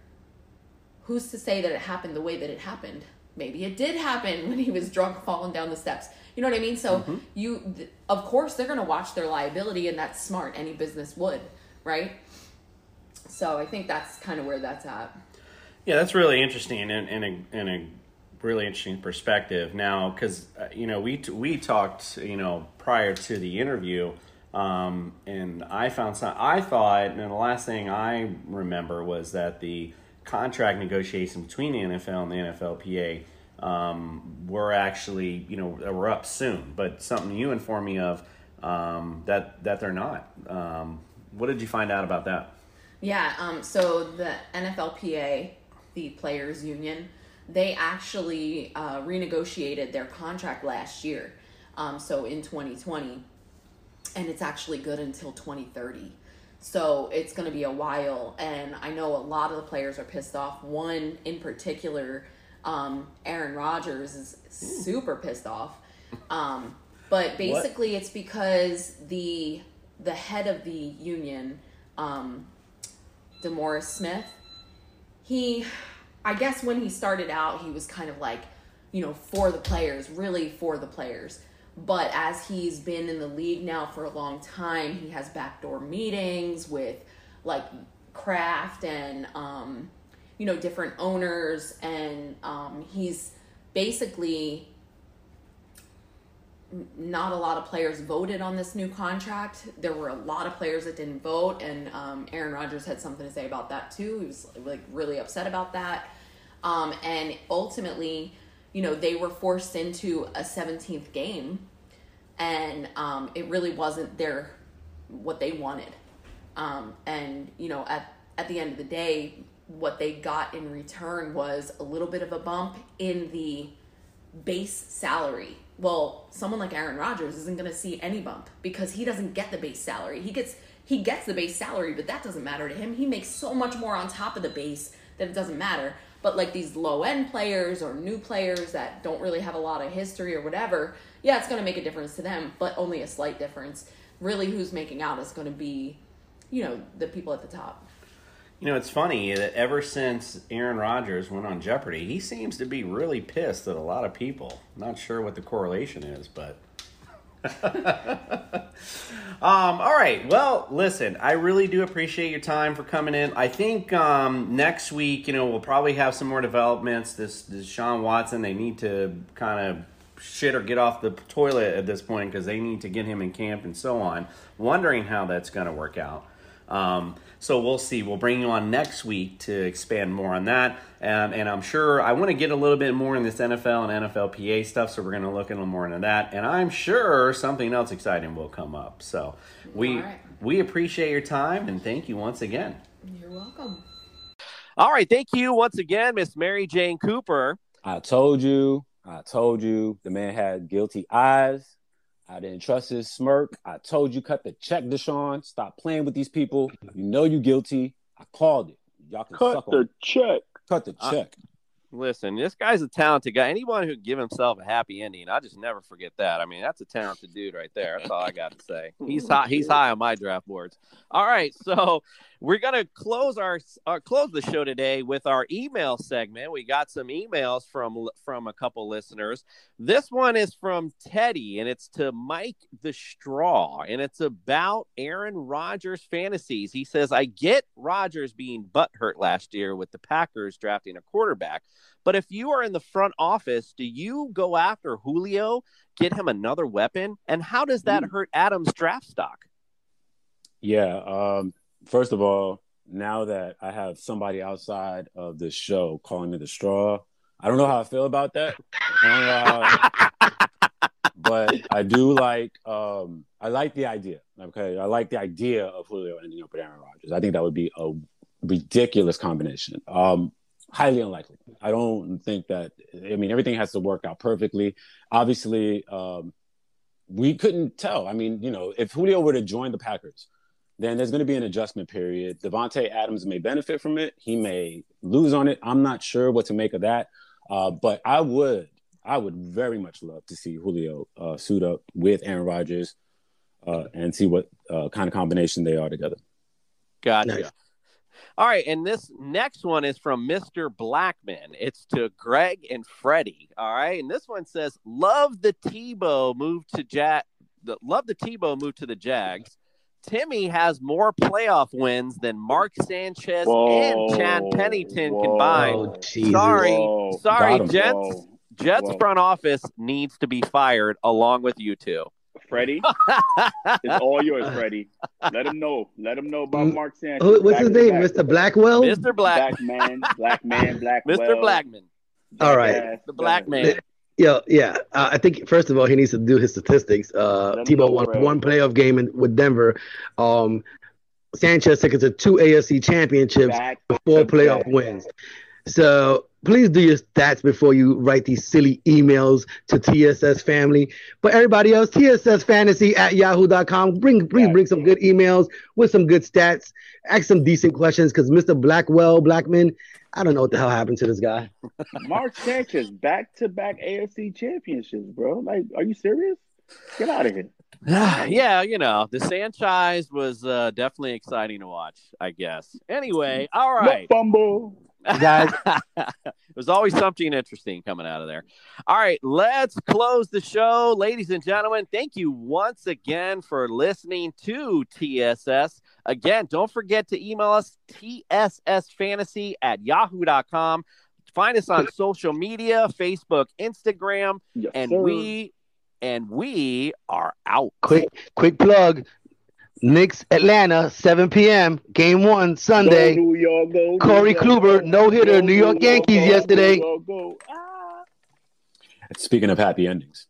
who's to say that it happened the way that it happened? Maybe it did happen (laughs) when he was drunk falling down the steps. You know what i mean? So mm-hmm. you th- of course they're going to watch their liability and that's smart. Any business would right? So i think that's kind of where that's at. Yeah that's really interesting and, and, a, and a really interesting perspective. Now because uh, you know we t- we talked you know prior to the interview um, and I found some. I thought, and the last thing I remember was that the contract negotiations between the NFL and the NFLPA um, were actually, you know, were up soon. But something you informed me of um, that that they're not. Um, what did you find out about that? Yeah. Um, so the NFLPA, the players' union, they actually uh, renegotiated their contract last year. Um, so in 2020, and it's actually good until 2030. So it's going to be a while. And I know a lot of the players are pissed off. One in particular, um, Aaron Rodgers, is super pissed off. (laughs) Um, but basically, what? it's because the the head of the union, um, DeMaurice Smith, he, I guess when he started out, he was kind of like, you know, for the players, really for the players. But as he's been in the league now for a long time, he has backdoor meetings with like Kraft and um, you know different owners, and um, he's basically not a lot of players voted on this new contract. There were a lot of players that didn't vote, and um, Aaron Rodgers had something to say about that too. He was like really upset about that, um, and ultimately, you know, they were forced into a 17th game and um, it really wasn't their what they wanted. Um, and you know, at at the end of the day, what they got in return was a little bit of a bump in the base salary. Well, someone like Aaron Rodgers isn't going to see any bump because he doesn't get the base salary. He gets he gets the base salary, but that doesn't matter to him. He makes so much more on top of the base that it doesn't matter. But like these low end players or new players that don't really have a lot of history or whatever, yeah, it's going to make a difference to them, but only a slight difference. Really, who's making out is going to be, you know, the people at the top. You know, it's funny that ever since Aaron Rodgers went on Jeopardy, he seems to be really pissed at a lot of people. Not sure what the correlation is, but. (laughs) um, all right. Well, listen, I really do appreciate your time for coming in. I think um, next week, you know, we'll probably have some more developments. This, this Sean Watson, they need to kind of shit or get off the toilet at this point because they need to get him in camp and so on. Wondering how that's going to work out. Um, so we'll see. We'll bring you on next week to expand more on that. Um, and I'm sure I want to get a little bit more in this NFL and NFLPA stuff, so we're going to look a little more into that. And I'm sure something else exciting will come up. So we right. we appreciate your time and thank you once again. You're welcome. All right, thank you once again, Miss Mary Jane Cooper. I told you I told you the man had guilty eyes. I didn't trust his smirk. I told you cut the check, Deshaun. Stop playing with these people. You know you guilty. I called it. Y'all can cut the on. check. Cut the check. Listen, this guy's a talented guy. Anyone who give himself a happy ending, I just never forget that. I mean, that's a talented dude right there. That's all I got to say. He's high. He's high on my draft boards. All right, so we're gonna close our uh, close the show today with our email segment. We got some emails from from a couple listeners. This one is from Teddy, and it's to Mike the Straw, and it's about Aaron Rodgers fantasies. He says, "I get Rodgers being butthurt last year with the Packers drafting a quarterback." But if you are in the front office, do you go after Julio, get him another weapon? And how does that hurt Adams' draft stock? Yeah. Um, first of all, now that I have somebody outside of the show calling me the straw, I don't know how I feel about that. Uh, (laughs) but I do like um, I like the idea. Okay, I like the idea of Julio ending up with Aaron Rodgers. I think that would be a ridiculous combination. Um, highly unlikely. I don't think that. I mean, everything has to work out perfectly. Obviously, um, we couldn't tell. I mean, you know, if Julio were to join the Packers, then there's going to be an adjustment period. Davante Adams may benefit from it. He may lose on it. I'm not sure what to make of that. Uh, but I would, I would very much love to see Julio uh, suit up with Aaron Rodgers uh, and see what uh, kind of combination they are together. Gotcha. Nice. All right, and this next one is from Mr. Blackman. It's to Greg and Freddie. All right, and this one says, "Love the Tebow move to Jack. Love the Tebow move to the Jags. Timmy has more playoff wins than Mark Sanchez Whoa. and Chad Pennington Whoa. combined. Oh, Jesus. Sorry, Whoa. sorry, Got. Jets. Whoa. Jets Whoa. front office needs to be fired along with you two. Freddie, (laughs) it's all yours, Freddie. Let him know. Let him know about mm, Mark Sanchez. Who, what's Back his name? back. Mr. Blackwell. Mr. Black, Black man, black man, (laughs) black. Mr. Blackman, All right. Jackass. the black man. Yeah, yeah. Uh, I think first of all, he needs to do his statistics. Uh, Tebow won bro. one playoff game in, with Denver. Um, Sanchez took it to two AFC championships Back four playoff back. wins. So please do your stats before you write these silly emails to TSS family. But everybody else, TSS fantasy at yahoo.com. Bring bring bring some good emails with some good stats. Ask some decent questions because Mr. Blackwell, Blackman, I don't know what the hell happened to this guy. Mark Sanchez, back to back AFC championships, bro. Like, are you serious? Get out of here. (sighs) yeah, you know, the Sanchez was uh, definitely exciting to watch, I guess. Anyway, all right. No fumble. Guys, (laughs) There's always something interesting coming out of there. All right, let's close the show. Ladies and gentlemen, thank you once again for listening to TSS. Again, don't forget to email us tssfantasy at yahoo.com. Find us on social media, Facebook, Instagram, Yes, and sir. we and we are out. quick quick plug. Knicks Atlanta, 7 p.m. Game one Sunday. Go New York, go New Corey York, Kluber, no hitter. Go New York Yankees go, yesterday. Go, go, go. Ah. Speaking of happy endings,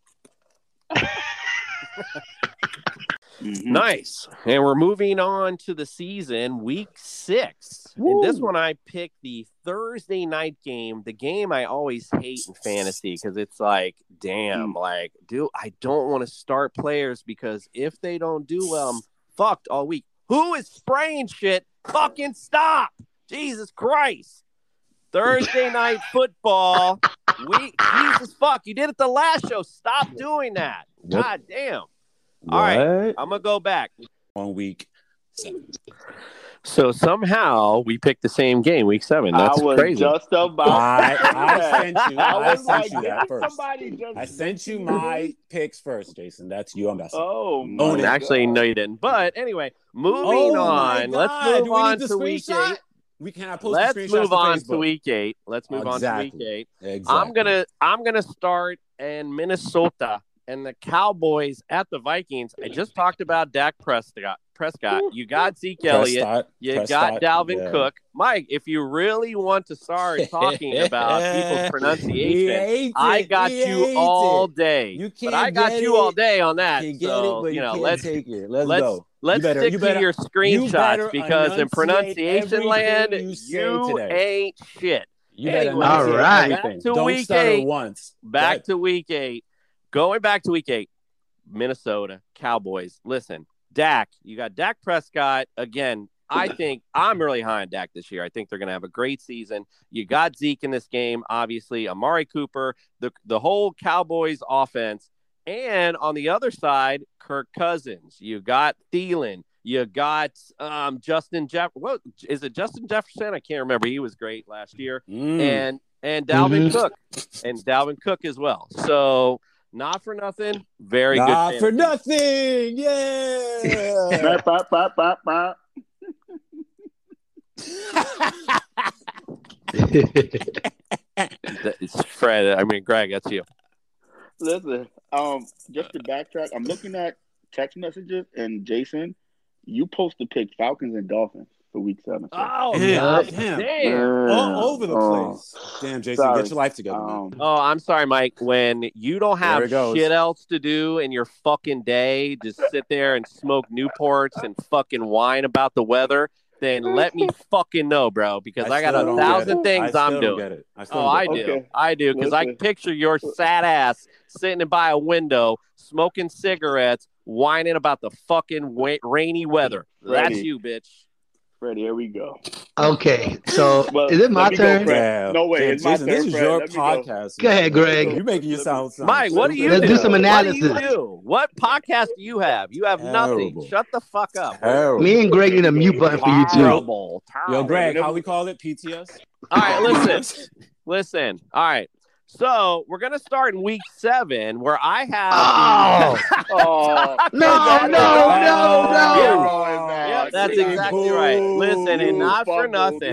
Mhm. Nice. And we're moving on to the season, week six. And this one, I picked the Thursday night game, the game I always hate in fantasy because it's like, damn, like, dude, I don't want to start players because if they don't do well, I'm fucked all week. Who is spraying shit? Fucking stop. Jesus Christ. Thursday (laughs) night football. We Jesus fuck. You did it the last show. Stop doing that. What? God damn. All right. I'm gonna go back. One week seven. So somehow we picked the same game, week seven. That's I was crazy. just about. I, I sent you. I I sent like, you that first. just. I sent you my picks first, Jason. That's you. I'm messing. Oh, my oh, Actually, God. no, you didn't. But anyway, moving Oh my on. Let's move Do we on need the to week screenshot? eight. We can I post Let's the move on to Facebook? week eight. Let's move on to week eight. Exactly. I'm gonna I'm gonna start in Minnesota and the Cowboys at the Vikings. I just talked about Dak Prescott. Prescott. You got Zeke Elliott. Prescott, You Prescott, got Dalvin yeah. Cook. Mike, if you really want to start (laughs) talking about people's pronunciation, I got He you all it. day. You can't but I got get you all day on that. You so, it, but you, know, can't let's take it. Let's, let's go. let's you better, stick you to better, your you better screenshots because in pronunciation land, you say you today. ain't shit. You better Anyway, All right. everything. Back to Don't week stutter eight. once. Back to week eight. Going back to week eight, Minnesota Cowboys. Listen, Dak, you got Dak Prescott again. I think I'm really high on Dak this year. I think they're going to have a great season. You got Zeke in this game, obviously, Amari Cooper, the the whole Cowboys offense, and on the other side, Kirk Cousins. You got Thielen. You got um, Justin Jeff. What is it? Justin Jefferson? I can't remember. He was great last year, Mm. and and Dalvin Mhm. Cook, and Dalvin Cook as well. So not for nothing, very Not good. for nothing. Yeah. Bah, bah, bah, bah. It's Fred. I mean, Greg. That's you. Listen, um, just to backtrack, I'm looking at text messages and Jason, you supposed to pick Falcons and Dolphins for week seven. Oh, Yeah, damn. damn. All over the Oh. place. Damn, Jason, Sorry. get your life together. man. Um, Oh, I'm sorry, Mike. When you don't have shit else to do in your fucking day, just sit there and smoke Newports and fucking whine about the weather, then (laughs) let me fucking know, bro, because I, got a thousand things I I'm doing. I oh, don't I do. Okay. I do, because I Listen. picture your sad ass sitting by a window, smoking cigarettes, whining about the fucking wa- rainy weather. That's you, bitch. Freddie, here we go. Okay, so (laughs) Well, is it my let me go, turn? Fred. Yeah. No way, Jason, it's my turn, This is your Let me go. podcast. Go ahead, Greg. You're making you sound, sound Mike, what do you Let's do? do some What do analysis. you do? What podcast do you have? You have nothing. Shut the fuck up. Terrible. Me and Greg need a mute button for you too. Terrible. Yo, Greg, how we call it? PTS? All right, (laughs) listen. listen. All right. So we're gonna start in week seven, where I have. (laughs) (laughs) Oh, No, no, no, no. Yeah, that's exactly right. Listen, and not for nothing.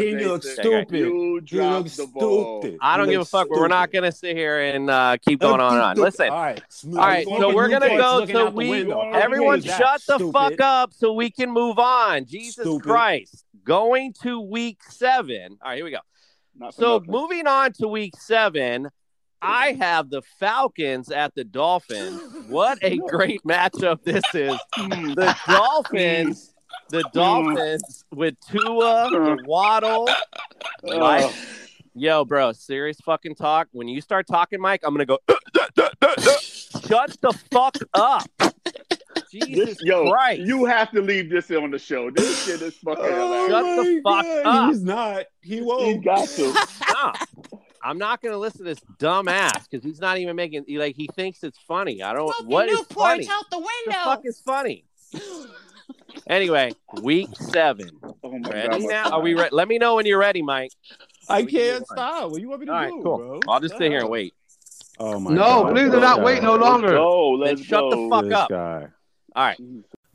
He looks stupid. You He looks stupid. I don't give a fuck, but we're not gonna sit here and uh, keep going on and on. Listen. All right. Smooth. All right, so we're gonna go looking to week. Everyone, shut the fuck up so we can move on. Jesus Christ, going to week seven. All right, here we go. So nothing. moving on to week seven, I have the Falcons at the Dolphins. What a (laughs) great matchup this is. The Dolphins, the Dolphins with Tua and Waddle. Mike, Oh. yo, bro, serious fucking talk. When you start talking, Mike, I'm gonna go. (laughs) Shut the fuck up. Jesus This, yo, Christ. you have to leave this on the show. This shit is fucking oh, hilarious. Shut the fuck up. He's not. He won't. got to. No, (laughs) I'm not gonna listen to this dumb ass because he's not even making like he thinks it's funny. I don't. What is funny? out the The fuck is funny? Anyway, week seven. Oh my Ready god. my now? Are we ready? Let me know when you're ready, Mike. I We can can't stop. What you want me to All right, do, cool. bro? I'll just sit here and wait. Oh my No, God. please do not wait no Let's longer. go. Let's shut go. the fuck This up. guy. All right. Mm-hmm.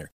winner.